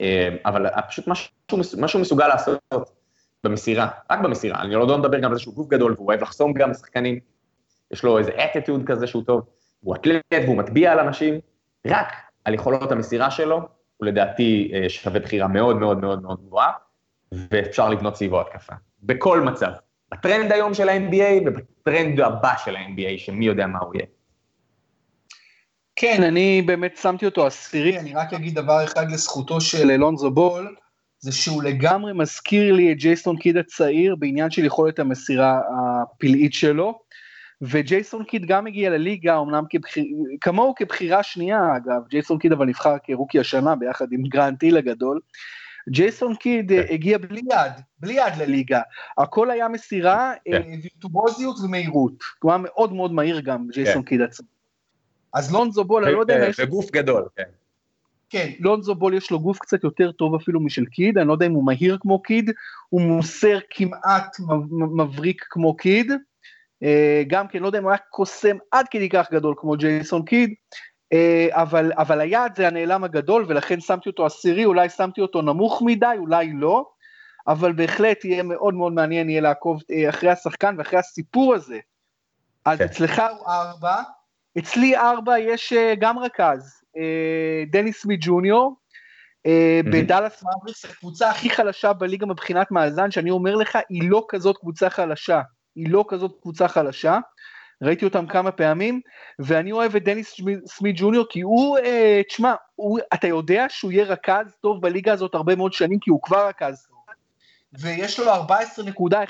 אה, אבל פשוט מה שהוא מסוגל לעשות במסירה, רק במסירה, אני לא מדבר גם על זה שהוא גוף גדול והוא אוהב לחסום גם לשחקנים, יש לו איזה אטיטיוד כזה שהוא טוב, הוא אתלט והוא מטביע על אנשים, רק על יכולות המסירה שלו, הוא לדעתי אה, שווה בחירה מאוד מאוד מאוד מאוד גבוהה, ואפשר לבנות סביבו התקפה, בכל מצב. בטרנד היום של ה-NBA ובטרנד הבא של ה-NBA, שמי יודע מה הוא יהיה. כן, אני באמת שמתי אותו עשירי, אני רק אגיד דבר אחד לזכותו של אלונזו בול, זה שהוא לגמרי מזכיר לי את ג'ייסון קיד הצעיר בעניין של יכולת המסירה הפלאית שלו, וג'ייסון קיד גם הגיע לליגה, אמנם כבחיר, כמוהו כבחירה שנייה אגב, ג'ייסון קיד אבל נבחר כרוקי השנה ביחד עם גרנטיל הגדול, ג'ייסון קיד אה, כן. הגיע בלי יד, בלי יד לליגה, הכל היה מסירה, כן. אה, וירטובוזיות ומהירות, הוא היה מאוד מאוד מהיר גם, ג'ייסון כן. קיד עצמו. אז לונזו בול, אני לא יודע יש... בגוף גדול, כן. כן, לונזו בול יש לו גוף קצת יותר טוב אפילו משל קיד, אני לא יודע אם הוא מהיר כמו קיד, הוא מוסר כמעט מבריק כמו קיד, אה, גם כן, לא יודע אם הוא היה קוסם עד כדי כך גדול כמו ג'ייסון קיד, אה, אבל, אבל היעד זה הנעלם הגדול, ולכן שמתי אותו עשירי, אולי שמתי אותו נמוך מדי, אולי לא, אבל בהחלט יהיה מאוד מאוד מעניין יהיה לעקוב אה, אחרי השחקן ואחרי הסיפור הזה. אז כן. אצלך הוא ארבע, אצלי ארבע יש גם רכז, דניס סמית ג'וניור, בדאלאס מאבריקס, הקבוצה הכי חלשה בליגה מבחינת מאזן, שאני אומר לך, היא לא כזאת קבוצה חלשה, היא לא כזאת קבוצה חלשה. ראיתי אותם כמה פעמים, ואני אוהב את דניס סמית ג'וניור, כי הוא, אה, תשמע, אתה יודע שהוא יהיה רכז טוב בליגה הזאת הרבה מאוד שנים, כי הוא כבר רכז טוב. ויש לו 14.1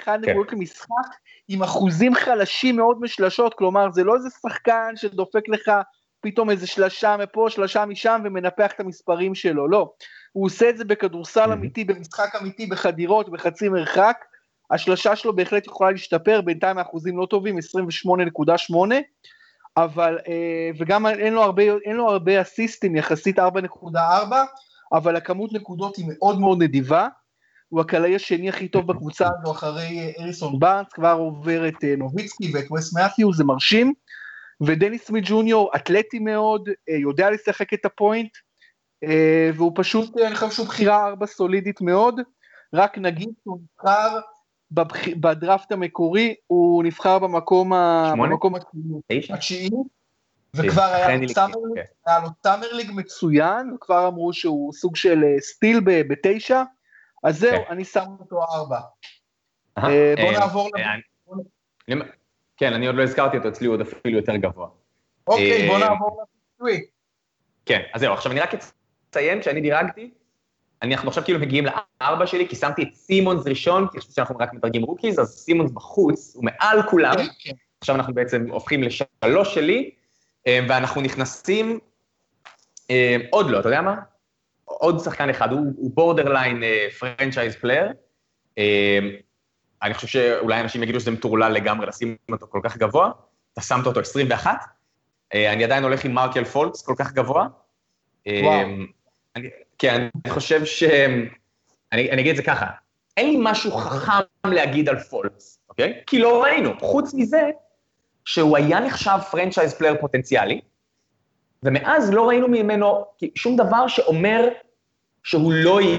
כן. נקודות למשחק, עם אחוזים חלשים מאוד משלשות, כלומר, זה לא איזה שחקן שדופק לך פתאום איזה שלשה מפה, שלשה משם, ומנפח את המספרים שלו, לא. הוא עושה את זה בכדורסל אמיתי, במשחק אמיתי, בחדירות, בחצי מרחק, השלשה שלו בהחלט יכולה להשתפר, בינתיים האחוזים לא טובים, 28.8, אבל, אה, וגם אין לו הרבה, אין לו הרבה אסיסטים, יחסית 4.4, אבל הכמות נקודות היא מאוד מאוד נדיבה. הוא הקלעי השני הכי טוב בקבוצה הזו אחרי אה, אריסון בארנס, כבר עובר את אה, נוביצקי ואת וס מת'יו, זה מרשים. ודניס סמית ג'וניור אתלטי מאוד, יודע לשחק את הפוינט, והוא פשוט, אני חושב שהוא בחירה ארבע סולידית מאוד, רק נגיד שהוא נבחר בבח... בדראפט המקורי הוא נבחר במקום, ה... במקום התשיעי, וכבר היה לו, סאמר... כן. ליג מצוין, וכבר אמרו שהוא סוג של אה, סטיל. בתשע, אז זהו, כן. אני שם אותו ארבע. אה, בוא אה, נעבור ל... כן, אני עוד לא הזכרתי אותו, אצלי הוא עוד אפילו יותר גבוה. אוקיי, בוא נעבור לפיצוי. כן, אז זהו, עכשיו אני רק אציין שאני דירגתי אנחנו עכשיו כאילו מגיעים לארבע שלי, כי שמתי את סימונס ראשון, כי חשבתי שאנחנו רק מדרגים rookies, אז סימונס בחוץ, הוא מעל כולם. כן, כן. עכשיו אנחנו בעצם הופכים לשלוש שלי, אה, ואנחנו נכנסים עוד לא, אתה יודע מה? עוד שחקן אחד, הוא borderline franchise player. אני חושב שאולי אנשים יגידו שזה מטורלל לגמרי לשים אותו כל כך גבוה, אתה שמת אותו 21, אני עדיין הולך עם מרקל פולץ כל כך גבוה. וואו. אני, כן, אני חושב ש... אני, אני אגיד את זה ככה, אין לי משהו חכם להגיד על פולץ, אוקיי? כי לא ראינו. חוץ מזה, שהוא היה נחשב franchise player פוטנציאלי, ומאז לא ראינו ממנו שום דבר שאומר שהוא לא יהיה.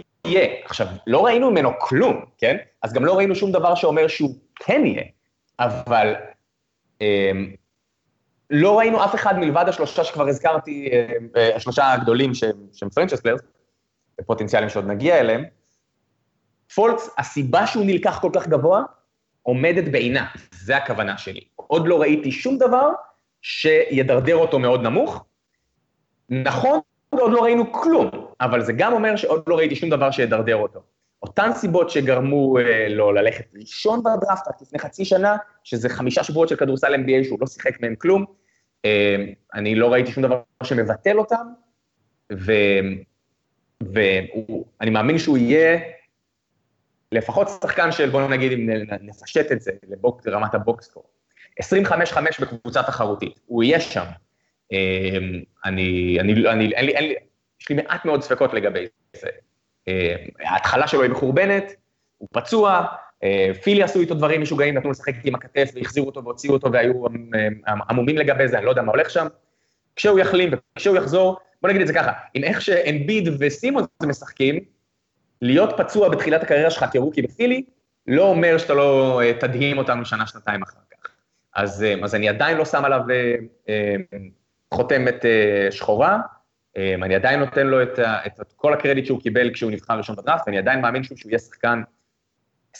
עכשיו, לא ראינו ממנו כלום, כן? אז גם לא ראינו שום דבר שאומר שהוא כן יהיה, אבל אמ, לא ראינו אף אחד מלבד השלושה שכבר הזכרתי, אה, השלושה הגדולים שהם franchise players, פוטנציאלים שעוד נגיע אליהם. פולץ, הסיבה שהוא נלקח כל כך גבוה, עומדת בעינה, זה הכוונה שלי. עוד לא ראיתי שום דבר שידרדר אותו מאוד נמוך. נכון, עוד לא ראינו כלום, אבל זה גם אומר שעוד לא ראיתי שום דבר שידרדר אותו. אותן סיבות שגרמו אה, לו ללכת ראשון בדראפט רק לפני חצי שנה, שזה חמישה שבועות של כדורסל NBA שהוא לא שיחק מהם כלום, אה, אני לא ראיתי שום דבר שמבטל אותם, ואני מאמין שהוא יהיה לפחות שחקן של, בואו נגיד, אם נפשט את זה לבוק, לרמת הבוקסקור, 25-5 בקבוצה תחרותית, הוא יהיה שם. אה, אני, אני, אני, אין לי, אין לי, יש לי מעט מאוד ספקות לגבי זה. אה, ההתחלה שלו היא מחורבנת, הוא פצוע, אה, פילי עשו איתו דברים משוגעים, נתנו לשחק עם הכתף והחזירו אותו והוציאו אותו והיו עמומים לגבי זה, אני לא יודע מה הולך שם. כשהוא יחלים וכשהוא יחזור, בוא נגיד את זה ככה, עם איך שאנביד וסימון משחקים, להיות פצוע בתחילת הקריירה שלך כרוקי בפילי, לא אומר שאתה לא אה, תדהים אותנו שנה-שנתיים אחר כך. אז, אז אני עדיין לא שם עליו חותמת שחורה, אני עדיין נותן לו את, את, את כל הקרדיט שהוא קיבל כשהוא נבחר ראשון בדראפט, ואני עדיין מאמין שהוא, שהוא יהיה שחקן 25-5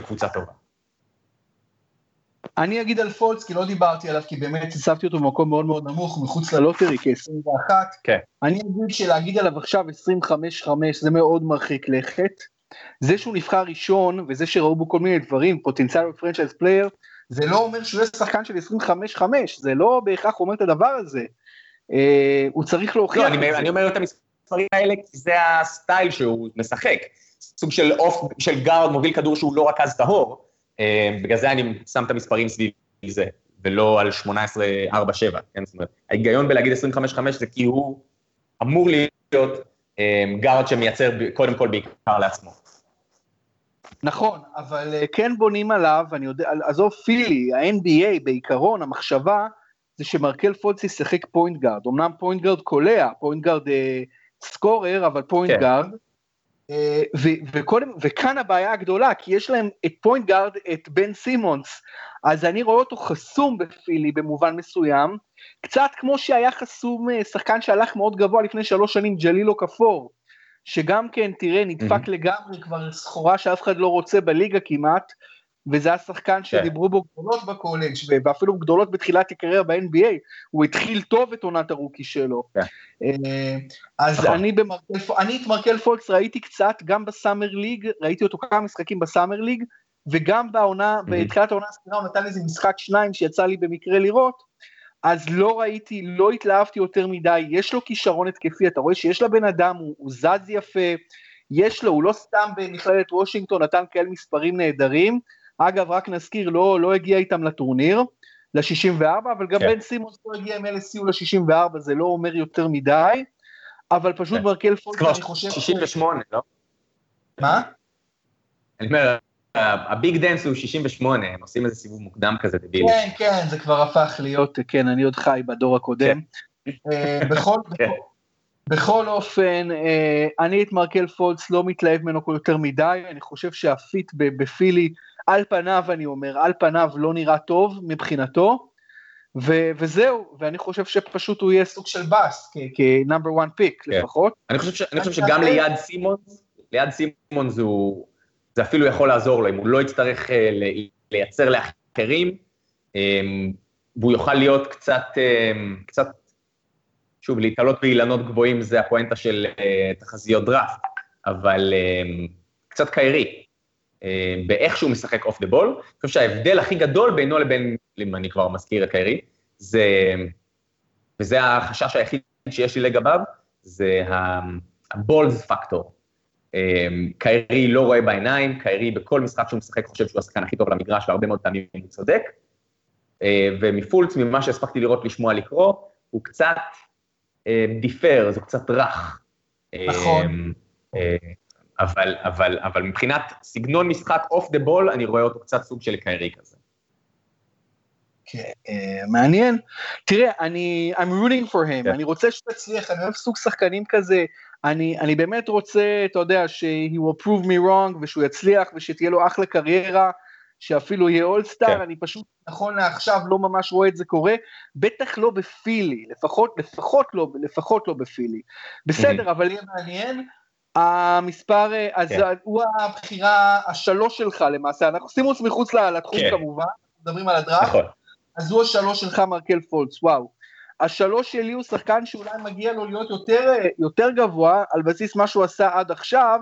בקבוצה טובה. אני אגיד על פולץ, כי לא דיברתי עליו, כי באמת הצבתי אותו במקום מאוד מאוד נמוך, מחוץ ללוטרי, כ-21. כן. אני אגיד שלהגיד עליו עכשיו 25-5 זה מאוד מרחיק לכת. זה שהוא נבחר ראשון, וזה שראו בו כל מיני דברים, פוטנציאל franchise player, זה לא אומר שהוא יהיה שחקן של 25-5, זה לא בהכרח אומר את הדבר הזה. אה, הוא צריך להוכיח לא, אני. אני אומר את המספרים האלה כי זה הסטייל שהוא משחק. סוג של אוף, של גארד מוביל כדור שהוא לא רכז טהור, אה, בגלל זה אני שם את המספרים סביב זה, ולא על 18-4-7, כן? זאת אומרת, ההיגיון בלהגיד 25-5 זה כי הוא אמור להיות אה, גארד שמייצר קודם כל בעיקר לעצמו. נכון, אבל כן בונים עליו, אני יודע, עזוב פילי, ה-NBA בעיקרון, המחשבה, זה שמרקל פולץ ישחק point guard, אמנם point guard קולע, point guard אה, scorer, אבל point כן. guard, אה, וקודם, וכאן הבעיה הגדולה, כי יש להם את point guard, את בן סימונס, אז אני רואה אותו חסום בפילי במובן מסוים, קצת כמו שהיה חסום אה, שחקן שהלך מאוד גבוה לפני שלוש שנים, ג'לילו כפור, שגם כן, תראה, נדפק mm-hmm. לגמרי כבר סחורה שאף אחד לא רוצה בליגה כמעט, וזה השחקן כן. שדיברו בו גדולות בקולג' ואפילו גדולות בתחילת הקריירה ב-NBA, הוא התחיל טוב את עונת הרוקי שלו. כן. אה, אז נכון. אני במרקל, אני את מרקל פולקס ראיתי קצת, גם בסאמר ליג, ראיתי אותו כמה משחקים בסאמר ליג, וגם בעונה, בתחילת העונה הספירה הוא נתן איזה משחק שניים שיצא לי במקרה לראות, אז לא ראיתי, לא התלהבתי יותר מדי, יש לו כישרון התקפי, אתה רואה שיש לבן אדם, הוא, הוא זז יפה, יש לו, הוא לא סתם במכללת וושינגטון נתן כאלה מספרים נהדרים, אגב, רק נזכיר, לא, לא הגיע איתם לטורניר, ל-64, אבל גם כן. בן סימונס לא הגיע עם LSU ל-64, זה לא אומר יותר מדי, אבל פשוט כן. מרקל פולק, אני חושב... 68, לא? מה? אני אומר, ה big dance הוא 68, הם עושים איזה סיבוב מוקדם כזה דבילי. כן, כן, זה כבר הפך להיות, כן, אני עוד חי בדור הקודם. כן. אה, בכל, כן. בכל אופן, אה, אני את מרקל פולץ לא מתלהב ממנו יותר מדי, אני חושב שה fit בפילי, על פניו אני אומר, על פניו לא נראה טוב מבחינתו, ו- וזהו, ואני חושב שפשוט הוא יהיה סוג של bust, כ number 1 pick לפחות. אני חושב, ש- אני חושב שגם ליד סימונס, ליד סימונס הוא, זה אפילו יכול לעזור לו, אם הוא לא יצטרך אה, לייצר לאחרים, אמ, והוא יוכל להיות קצת, אמ, קצת, שוב, להיתלות באילנות גבוהים זה הפואנטה של אה, תחזיות דראפט, אבל אמ, קצת קיירי, באיך שהוא משחק off the ball. אני חושב שההבדל הכי גדול בינו לבין, אם אני כבר מזכיר את קיירי, זה, וזה החשש היחיד שיש לי לגביו, זה ה balls factor. קיירי לא רואה בעיניים, קיירי בכל משחק שהוא משחק חושב שהוא השחקן הכי טוב במגרש, והרבה מאוד פעמים הוא צודק. אה, ומפולץ, ממה שהספקתי לראות, לשמוע, לקרוא, הוא קצת defer, זה קצת רך. נכון. אבל, אבל, אבל מבחינת סגנון משחק off the ball, אני רואה אותו קצת סוג של קיירי כזה. כן, אה, מעניין. תראה, אני, I'm rooting for him, כן. אני רוצה שתצליח, אני אוהב סוג שחקנים כזה, אני, אני באמת רוצה, אתה יודע, ש- he will prove me wrong, ושהוא יצליח, ושתהיה לו אחלה קריירה, שאפילו יהיה אולסטאר, כן. אני פשוט, נכון לעכשיו, לא ממש רואה את זה קורה, בטח לא בפילי, לפחות, לפחות לא, לפחות לא בפילי. בסדר, אבל יהיה מעניין. המספר, אז כן. הוא הבחירה השלוש שלך למעשה, אנחנו סימוס מחוץ לתחום כן. כמובן, מדברים על הדראפט, נכון. אז הוא השלוש שלך מרקל פולץ, וואו. השלוש שלי הוא שחקן שאולי מגיע לו להיות יותר, יותר גבוה, על בסיס מה שהוא עשה עד עכשיו,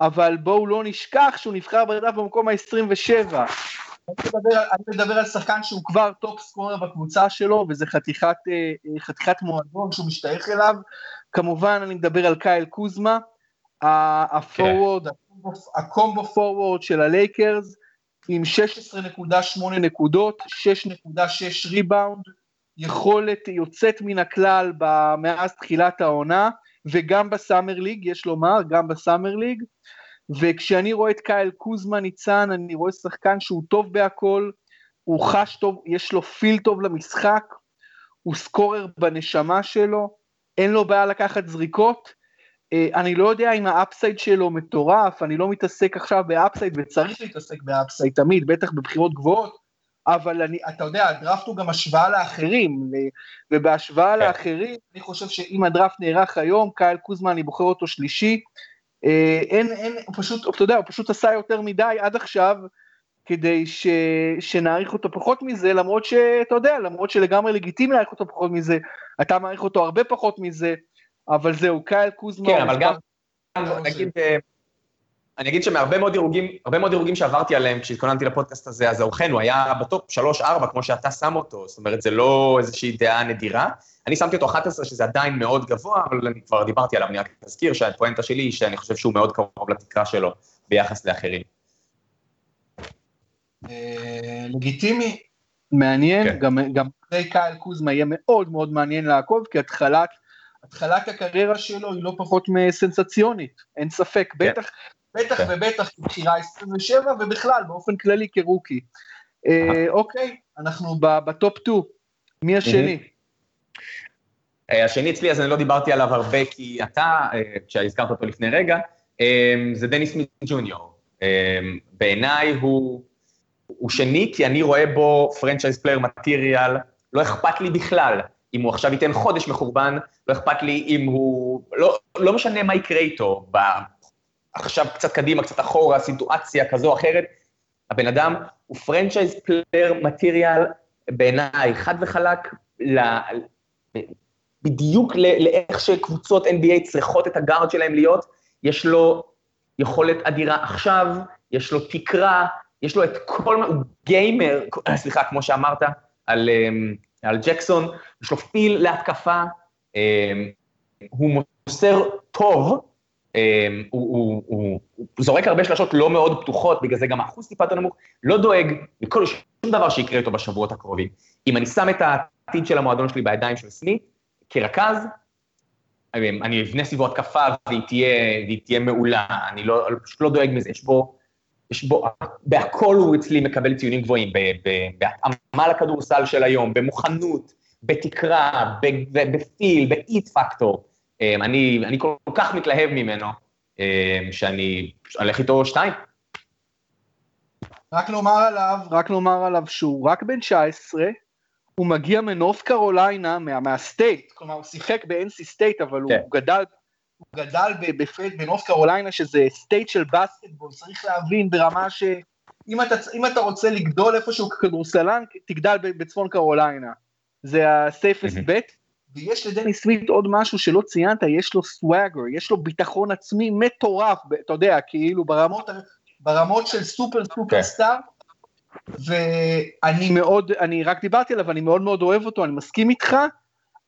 אבל בואו לא נשכח שהוא נבחר בדראפט במקום ה-27. אני מדבר, אני מדבר על שחקן שהוא כבר top scorer בקבוצה שלו, וזה חתיכת, אה, חתיכת מועדון שהוא משתייך אליו. כמובן, אני מדבר על קייל קוזמה, הפורוורד, ה combo forward של הלייקרס, עם 16.8 נקודות, 6.6 ריבאונד, יכולת יוצאת מן הכלל מאז תחילת העונה, וגם ב Summer League, יש לומר, גם ב Summer League, וכשאני רואה את קייל קוזמה ניצן, אני רואה שחקן שהוא טוב בהכל, הוא חש טוב, יש לו feel טוב למשחק, הוא scorer בנשמה שלו, אין לו בעיה לקחת זריקות, אני לא יודע אם ה upside שלו מטורף, אני לא מתעסק עכשיו ב upside וצריך להתעסק ב upside תמיד, בטח בבחירות גבוהות, אבל אני, אתה יודע, הדראפט הוא גם השוואה לאחרים, ובהשוואה כן. לאחרים, אני חושב שאם הדראפט נערך היום, קייל קוזמה, אני בוחר אותו שלישי, אה, אין, אין, הוא פשוט, אתה יודע, הוא פשוט עשה יותר מדי עד עכשיו, כדי ש, שנעריך אותו פחות מזה, למרות שאתה יודע, למרות שלגמרי לגיטימי להעריך אותו פחות מזה, אתה מעריך אותו הרבה פחות מזה, אבל זהו, קייל קוזמה... כן, אבל גם, נגיד, אני אגיד שמהרבה מאוד דירוגים, הרבה מאוד דירוגים שעברתי עליהם כשהתכוננתי לפודקאסט הזה, אז אכן, הוא היה בטופ 3-4, כמו שאתה שם אותו, זאת אומרת, זה לא איזושהי דעה נדירה. אני שמתי אותו 11, שזה עדיין מאוד גבוה, אבל אני כבר דיברתי עליו, אני רק אזכיר שהפואנטה שלי היא שאני חושב שהוא מאוד קרוב לתקרה שלו ביחס לאחרים. אה, לגיטימי, מעניין, כן. גם אחרי קייל קוזמה יהיה מאוד מאוד מעניין לעקוב, כי התחלת התחלת הקריירה שלו היא לא פחות מסנסציונית, אין ספק, כן. בטח, בטח כן. ובטח כבחירה 27 ובכלל באופן כללי כ rookie. אה, אוקיי, אנחנו ב top 2, מי השני? אה, השני אצלי, אז אני לא דיברתי עליו הרבה, כי אתה, אה, כשהזכרת אותו לפני רגע, זה דניס סמית ג'וניור. בעיניי הוא, הוא שני, כי אני רואה בו franchise player material, לא אכפת לי בכלל אם הוא עכשיו ייתן חודש מחורבן, לא אכפת לי אם הוא... לא, לא משנה מה יקרה איתו, ב... עכשיו קצת קדימה, קצת אחורה, סיטואציה כזו או אחרת, הבן אדם הוא franchise player material בעיניי, חד וחלק, ל... בדיוק לאיך שקבוצות NBA צריכות את הגארד שלהם להיות, יש לו יכולת אדירה עכשיו, יש לו תקרה, יש לו את כל, הוא גיימר, סליחה, כמו שאמרת, על, אמ, על ג'קסון, יש לו פיל להתקפה, אמ, הוא מוסר טוב, אמ, הוא, הוא, הוא, הוא זורק הרבה שלשות לא מאוד פתוחות, בגלל זה גם האחוז טיפה יותר נמוך, לא דואג לכל שום דבר שיקרה איתו בשבועות הקרובים. אם אני שם את העתיד של המועדון שלי בידיים של סמית, כרכז, אני אבנה סביבו התקפה והיא תהיה, והיא תהיה מעולה, אני לא, פשוט לא דואג מזה, יש בו, יש בו, בהכל הוא אצלי מקבל ציונים גבוהים, בהתאמה לכדורסל של היום, במוכנות, בתקרה, בפיל, באיט פקטור. אמ, אני, אני כל כך מתלהב ממנו, אמ, שאני הולך איתו שתיים. רק לומר עליו, רק לומר עליו שהוא רק בן 19, הוא מגיע מנורף קרוליינה, מה, מה state, כלומר הוא שיחק ב- NC State, אבל כן. הוא גדל, הוא גדל בנורף קרוליינה, שזה state של basketball, צריך להבין ברמה ש... אם אתה, אם אתה רוצה לגדול איפשהו ככדורסלן, תגדל בצפון קרוליינה. זה ה-safest bet, ויש לדניס סמית עוד משהו שלא ציינת, יש לו swagger, יש לו ביטחון עצמי מטורף, אתה יודע, כאילו ברמות, ברמות של super superstar, ואני מאוד, אני רק דיברתי עליו, אני מאוד מאוד אוהב אותו, אני מסכים איתך, כן.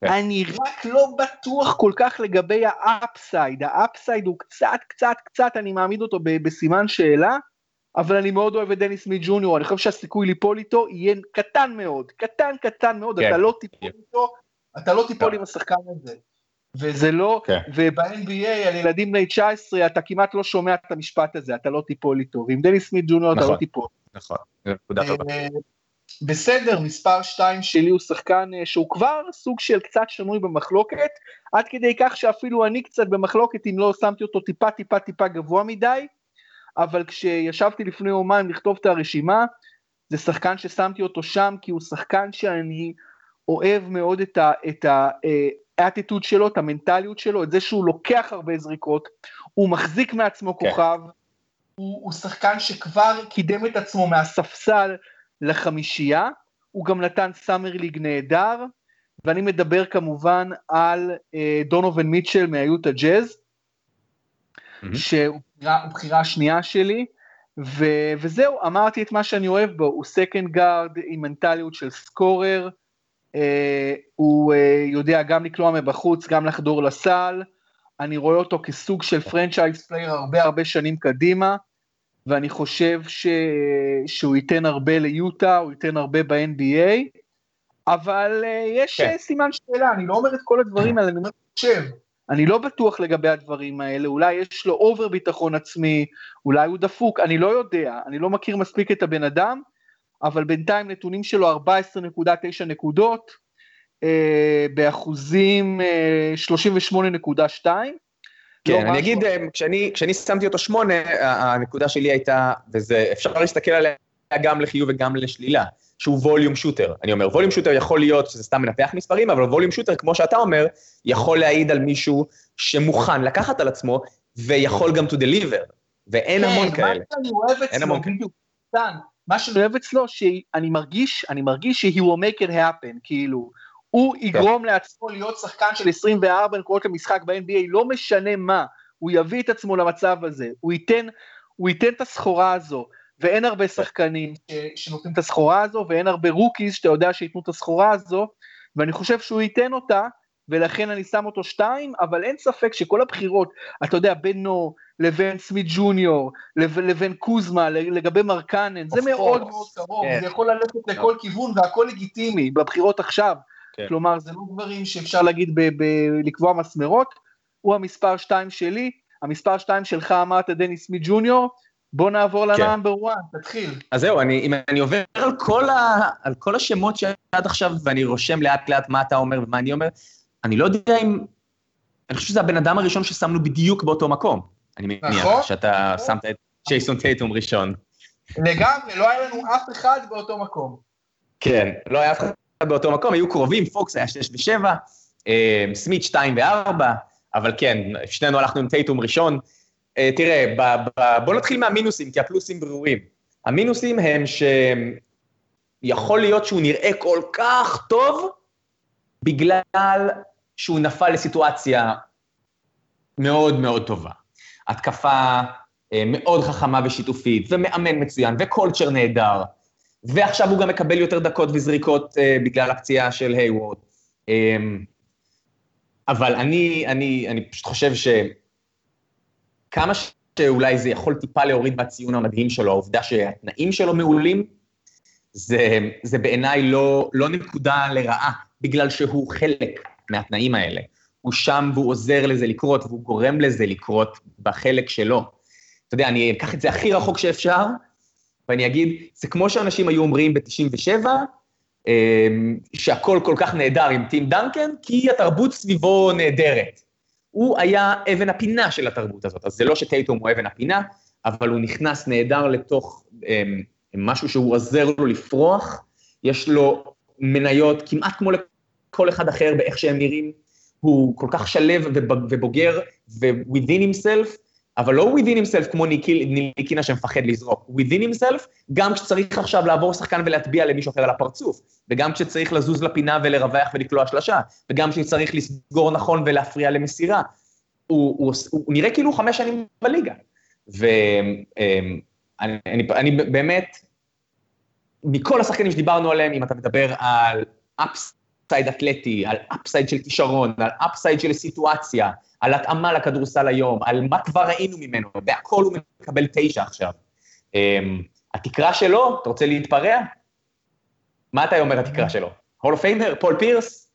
אני רק לא בטוח כל כך לגבי ה upside, ה upside הוא קצת, קצת, קצת, אני מעמיד אותו בסימן שאלה, אבל אני מאוד אוהב את דניס סמית ג'וניור, אני חושב שהסיכוי ליפול איתו יהיה קטן מאוד, קטן, קטן מאוד, כן. אתה לא תיפול איתו, אתה לא תיפול עם השחקן הזה. וזה לא, כן. וב-NBA על ילדים בני 19 אתה כמעט לא שומע את המשפט הזה, אתה לא תיפול איתו, ועם דניס סמית ג'וניור אתה לא נכון, תיפול. נכון, נקודה טובה. בסדר, מספר 2 שלי הוא שחקן אה, שהוא כבר סוג של קצת שנוי במחלוקת, עד כדי כך שאפילו אני קצת במחלוקת אם לא שמתי אותו טיפה טיפה טיפה גבוה מדי, אבל כשישבתי לפני יומיים לכתוב את הרשימה, זה שחקן ששמתי אותו שם כי הוא שחקן שאני אוהב מאוד את ה... את ה אה, האטיטוד שלו, את המנטליות שלו, את זה שהוא לוקח הרבה זריקות, הוא מחזיק מעצמו כן. כוכב, הוא, הוא שחקן שכבר קידם את עצמו מהספסל לחמישייה, הוא גם נתן Summer League נהדר, ואני מדבר כמובן על אה, דונובין מיטשל מהיוטה ג'אז, mm-hmm. שהוא בחירה השנייה שלי, ו- וזהו, אמרתי את מה שאני אוהב בו, הוא second guard עם מנטליות של scorer, אה, הוא אה, יודע גם לקלוע מבחוץ, גם לחדור לסל, אני רואה אותו כסוג של franchise player הרבה הרבה שנים קדימה, ואני חושב ש... שהוא ייתן הרבה ליוטה, הוא ייתן הרבה ב-NBA, אבל אה, יש כן. סימן שאלה, אני לא אומר את כל הדברים האלה, אני אומר, חושב, אני לא בטוח לגבי הדברים האלה, אולי יש לו over ביטחון עצמי, אולי הוא דפוק, אני לא יודע, אני לא מכיר מספיק את הבן אדם, אבל בינתיים נתונים שלו 14.9 נקודות, אה, באחוזים אה, 38.2. כן, לא אני אגיד, אה, כשאני, כשאני שמתי אותו שמונה, הנקודה שלי הייתה, וזה, אפשר להסתכל עליה גם לחיוב וגם לשלילה, שהוא ווליום שוטר. אני אומר, ווליום שוטר יכול להיות שזה סתם מנפח מספרים, אבל ווליום שוטר, כמו שאתה אומר, יכול להעיד על מישהו שמוכן לקחת על עצמו, ויכול גם to deliver, ואין כן, המון כאלה. כן, מה שאני אוהב אצלו, בדיוק, מה שאני אוהב אצלו, שאני מרגיש, אני מרגיש ש- he will make it happen, כאילו, הוא יגרום כן. לעצמו להיות שחקן של 24 נקודות למשחק ב-NBA, לא משנה מה, הוא יביא את עצמו למצב הזה, הוא ייתן, הוא ייתן את הסחורה הזו, ואין הרבה שחקנים שנותנים את הסחורה הזו, ואין הרבה rookies שאתה יודע שייתנו את הסחורה הזו, ואני חושב שהוא ייתן אותה, ולכן אני שם אותו שתיים, אבל אין ספק שכל הבחירות, אתה יודע, בינו לבין סמית ג'וניור, לבין קוזמה, לגבי מרקנן, זה מאוד מאוד קרוב, כן. זה יכול ללכת לכל כיוון והכל לגיטימי בבחירות עכשיו. כן. כלומר, זה לא דברים שאפשר להגיד לקבוע מסמרות, הוא המספר שתיים שלי, המספר שתיים שלך אמרת דניס סמית ג'וניור, בוא נעבור כן. לנאמבר 1, תתחיל. אז זהו, אני, אם אני עובר על כל, ה, על כל השמות שעד עכשיו, ואני רושם לאט לאט מה אתה אומר ומה אני אומר, אני לא יודע אם... אני חושב שזה הבן אדם הראשון ששמנו בדיוק באותו מקום. אני מניח נכון, שאתה נכון. שמת את ג'ייסון טייטום ראשון. לגמרי, לא היה לנו אף אחד באותו מקום. כן, לא היה אף אחד באותו מקום, היו קרובים, פוקס היה 6 ו-7, אה, סמית 2 ו-4, אבל כן, שנינו הלכנו עם טייטום ראשון. אה, תראה, בוא נתחיל מהמינוסים, כי הפלוסים ברורים. המינוסים הם שיכול להיות שהוא נראה כל כך טוב, בגלל שהוא נפל לסיטואציה מאוד מאוד טובה. התקפה אה, מאוד חכמה ושיתופית, ומאמן מצוין, וקולצ'ר נהדר, ועכשיו הוא גם מקבל יותר דקות וזריקות אה, בגלל הפציעה של היוורד. אה, אבל אני, אני, אני פשוט חושב שכמה שאולי זה יכול טיפה להוריד מהציון המדהים שלו, העובדה שהתנאים שלו מעולים, זה, זה בעיניי לא, לא נקודה לרעה, בגלל שהוא חלק מהתנאים האלה. הוא שם והוא עוזר לזה לקרות, והוא גורם לזה לקרות בחלק שלו. אתה יודע, אני אקח את זה הכי רחוק שאפשר, ואני אגיד, זה כמו שאנשים היו אומרים ב-97, אמ, שהכל כל כך נהדר עם טים דנקן, כי התרבות סביבו נהדרת. הוא היה אבן הפינה של התרבות הזאת, אז זה לא שטייטום הוא אבן הפינה, אבל הוא נכנס נהדר לתוך אמ, משהו שהוא עוזר לו לפרוח, יש לו מניות כמעט כמו לכל אחד אחר באיך שהם נראים, הוא כל כך שלב ובוגר ו-within himself, אבל לא within himself כמו ניקינה שמפחד לזרוק, within himself, גם כשצריך עכשיו לעבור שחקן ולהטביע למישהו אחר על הפרצוף, וגם כשצריך לזוז לפינה ולרווח ולקלוע שלושה, וגם כשצריך לסגור נכון ולהפריע למסירה. הוא, הוא, הוא, הוא נראה כאילו חמש שנים בליגה. ואני אני, אני באמת, מכל השחקנים שדיברנו עליהם, אם אתה מדבר על על upside אתלטי, על upside של כישרון, על upside של סיטואציה, על התאמה לכדורסל היום, על מה כבר ראינו ממנו, והכל הוא מקבל תשע עכשיו. אמ, התקרה שלו, אתה רוצה להתפרע? מה אתה אומר התקרה שלו? Hall of Famer? פול פירס?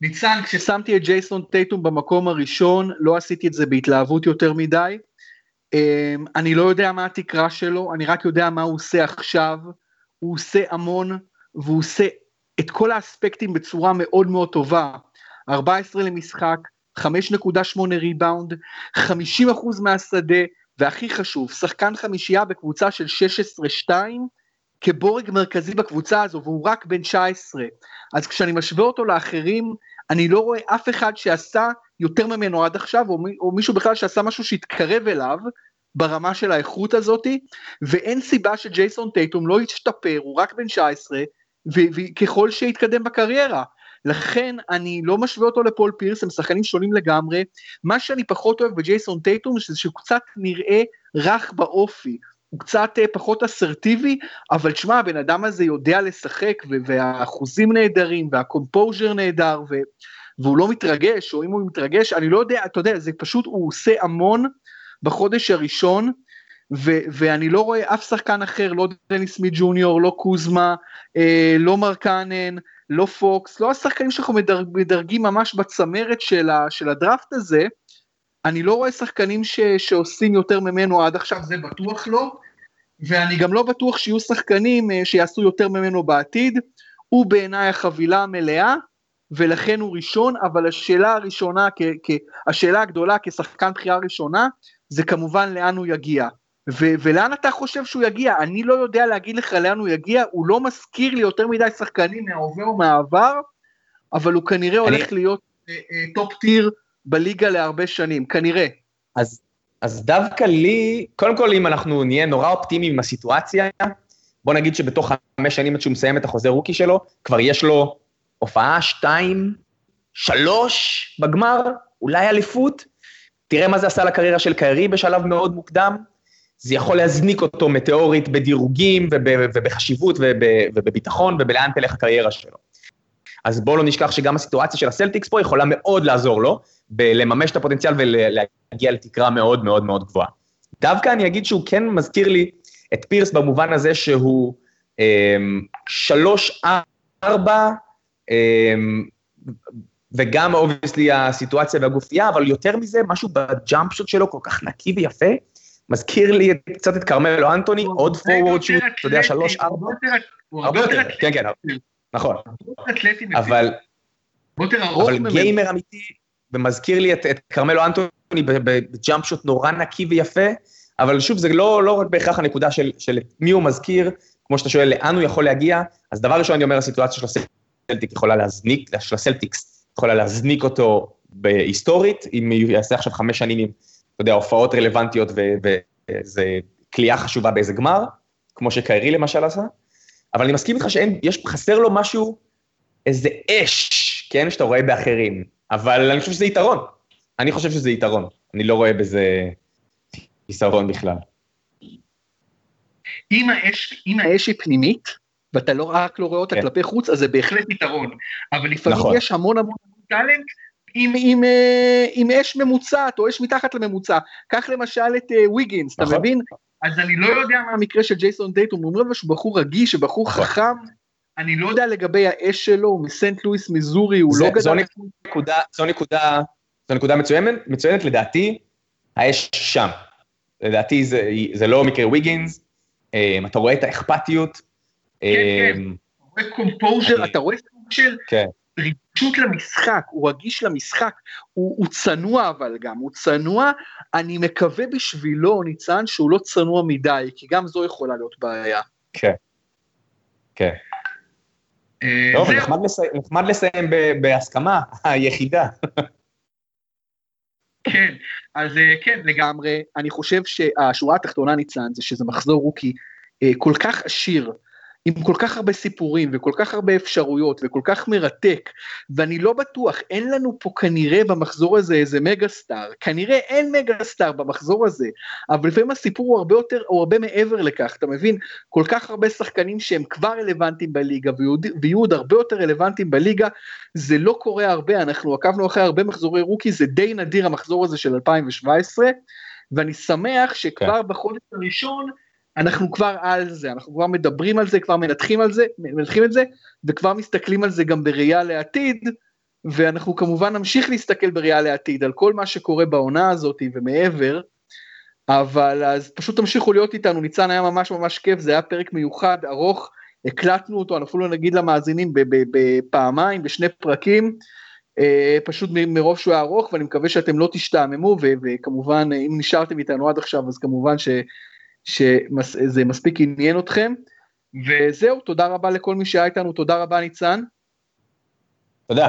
ניצן, כששמתי את ג'ייסון טייטום במקום הראשון, לא עשיתי את זה בהתלהבות יותר מדי. אמ, אני לא יודע מה התקרה שלו, אני רק יודע מה הוא עושה עכשיו. הוא עושה המון, והוא עושה את כל האספקטים בצורה מאוד מאוד טובה. 14 למשחק, 5.8 ריבאונד, 50% מהשדה, והכי חשוב, שחקן חמישייה בקבוצה של 16-2, כבורג מרכזי בקבוצה הזו, והוא רק בן 19. אז כשאני משווה אותו לאחרים, אני לא רואה אף אחד שעשה יותר ממנו עד עכשיו, או, מי, או מישהו בכלל שעשה משהו שהתקרב אליו ברמה של האיכות הזאתי, ואין סיבה שג'ייסון טייטום לא ישתפר, הוא רק בן 19, וככל שיתקדם בקריירה. לכן אני לא משווה אותו לפול פירס, הם שחקנים שונים לגמרי. מה שאני פחות אוהב בג'ייסון טייטום זה שהוא קצת נראה רך באופי. הוא קצת אה, פחות אסרטיבי, אבל תשמע, הבן אדם הזה יודע לשחק, והאחוזים נהדרים, והקומפוז'ר נהדר, ו- והוא לא מתרגש, או אם הוא מתרגש, אני לא יודע, אתה יודע, זה פשוט, הוא עושה המון בחודש הראשון, ו- ואני לא רואה אף שחקן אחר, לא דניס סמית ג'וניור, לא קוזמה, אה, לא מרקנן, לא פוקס, לא השחקנים שאנחנו מדרג, מדרגים ממש בצמרת של, ה- של הדראפט הזה, אני לא רואה שחקנים ש- שעושים יותר ממנו עד עכשיו, זה בטוח לא, ואני גם לא בטוח שיהיו שחקנים אה, שיעשו יותר ממנו בעתיד, הוא בעיניי החבילה המלאה, ולכן הוא ראשון, אבל השאלה הראשונה, כ- כ- השאלה הגדולה כשחקן בחירה ראשונה, זה כמובן לאן הוא יגיע. ו- ולאן אתה חושב שהוא יגיע? אני לא יודע להגיד לך לאן הוא יגיע, הוא לא מזכיר לי יותר מדי שחקנים מההווה או מהעבר, אבל הוא כנראה אני... הולך להיות אה, אה, top tier בליגה להרבה שנים, כנראה. אז, אז דווקא לי, קודם כל אם אנחנו נהיה נורא אופטימיים עם הסיטואציה, בוא נגיד שבתוך חמש שנים עד שהוא מסיים את החוזה rookie שלו, כבר יש לו הופעה שתיים, שלוש בגמר, אולי אליפות. תראה מה זה עשה לקריירה של קיירי בשלב מאוד מוקדם. זה יכול להזניק אותו מטאורית בדירוגים ובחשיבות ובביטחון ובלאן תלך הקריירה שלו. אז בואו לא נשכח שגם הסיטואציה של הסלטיקס פה יכולה מאוד לעזור לו, בלממש את הפוטנציאל ולהגיע לתקרה מאוד מאוד מאוד גבוהה. דווקא אני אגיד שהוא כן מזכיר לי את פירס במובן הזה שהוא אמ, שלוש, ארבע, אמ, וגם obviously הסיטואציה והגופייה, אבל יותר מזה, משהו ב jump shot שלו כל כך נקי ויפה, מזכיר לי קצת את כרמלו אנטוני, עוד forward shot, אתה יודע, שלוש, ארבע. הרבה יותר, כן, כן, נכון. אבל, אבל gamer אמיתי, ומזכיר לי את, כרמלו אנטוני ב jump shot נורא נקי ויפה, אבל שוב, זה לא, לא רק בהכרח הנקודה של, של מי הוא מזכיר, כמו שאתה שואל, לאן הוא יכול להגיע, אז דבר ראשון, אני אומר, הסיטואציה של הסלטיק יכולה להזניק, של הסלטיקס יכולה להזניק אותו בהיסטורית, אם הוא יעשה עכשיו חמש שנים עם, אתה יודע, הופעות רלוונטיות וזה כליאה חשובה באיזה גמר, כמו שקיירי למשל עשה, אבל אני מסכים איתך שאין, יש, חסר לו משהו, איזה אש, כן, שאתה רואה באחרים, אבל אני חושב שזה יתרון. אני חושב שזה יתרון, אני לא רואה בזה חיסרון בכלל. אם האש, אם האש היא פנימית, ואתה לא רק לא רואה אותה כן. כלפי חוץ, אז זה בהחלט יתרון. אבל לפעמים נכון. יש המון המון טאלנט עם, עם, אה, עם אש ממוצעת, או אש מתחת לממוצע. קח למשל את uh, ויגינס, נכון. אתה מבין? אז אני לא יודע מה המקרה של ג'ייסון דייטום, הוא אומר שהוא בחור רגיש, שבחור נכון. חכם, אני לא יודע לגבי האש שלו, הוא מסנט לואיס מיזורי, הוא זה, לא גדל... זו נקודה, זו נקודה, זו נקודה מצוינת, מצוינת לדעתי, האש שם. לדעתי זה, זה לא מקרה ויגינס, um, אתה רואה את האכפתיות. כן, כן, אתה רואה קומפוז'ר, אתה רואה סוג של כן. רגישות למשחק, הוא רגיש למשחק, הוא, הוא צנוע אבל גם, הוא צנוע, אני מקווה בשבילו, ניצן, שהוא לא צנוע מדי, כי גם זו יכולה להיות בעיה. כן, כן. אה, טוב, נחמד לסיים בהסכמה, [LAUGHS] היחידה. כן, אז אה, כן, לגמרי, אני חושב שהשורה התחתונה ניצן זה שזה מחזור רוקי אה, כל כך עשיר, עם כל כך הרבה סיפורים וכל כך הרבה אפשרויות וכל כך מרתק, ואני לא בטוח, אין לנו פה כנראה במחזור הזה איזה מגה סטאר, כנראה אין מגה סטאר במחזור הזה, אבל לפעמים הסיפור הוא הרבה יותר, הוא הרבה מעבר לכך, אתה מבין? כל כך הרבה שחקנים שהם כבר רלוונטיים בליגה ויהיו עוד הרבה יותר רלוונטיים בליגה, זה לא קורה הרבה, אנחנו עקבנו אחרי הרבה מחזורי רוקי, זה די נדיר המחזור הזה של 2017, ואני שמח שכבר כן. בחודש הראשון, אנחנו כבר על זה, אנחנו כבר מדברים על זה, כבר מנתחים על זה, מנתחים את זה, וכבר מסתכלים על זה גם בראייה לעתיד, ואנחנו כמובן נמשיך להסתכל בראייה לעתיד על כל מה שקורה בעונה הזאת ומעבר, אבל אז פשוט תמשיכו להיות איתנו, ניצן היה ממש ממש כיף, זה היה פרק מיוחד, ארוך, הקלטנו אותו, אני אפילו נגיד למאזינים בפעמיים, בשני פרקים, אה, פשוט מרוב שהוא היה ארוך, ואני מקווה שאתם לא תשתעממו, וכמובן, אם נשארתם איתנו עד עכשיו, אז כמובן ש... שזה מספיק עניין אתכם. וזהו, תודה רבה לכל מי שהיה איתנו, תודה רבה ניצן. תודה.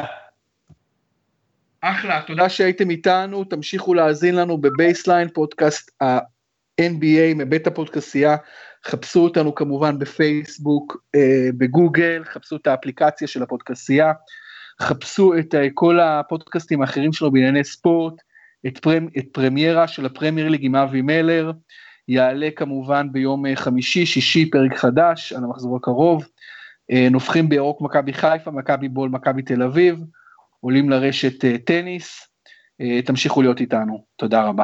אחלה, תודה שהייתם איתנו, תמשיכו להאזין לנו בבייסליין, פודקאסט ה-NBA מבית הפודקסייה, חפשו אותנו כמובן בפייסבוק, אה, בגוגל, חפשו את האפליקציה של הפודקסייה, חפשו את אה, כל הפודקאסטים האחרים שלנו בענייני ספורט, את, פרמ, את פרמיירה של הפרמייר ליג עם אבי מלר, יעלה כמובן ביום אה, חמישי, שישי, פרק חדש על המחזור הקרוב. אה, נופחים בירוק מכבי חיפה, מכבי בול, מכבי תל אביב, עולים לרשת אה, טניס. תמשיכו להיות איתנו, תודה רבה.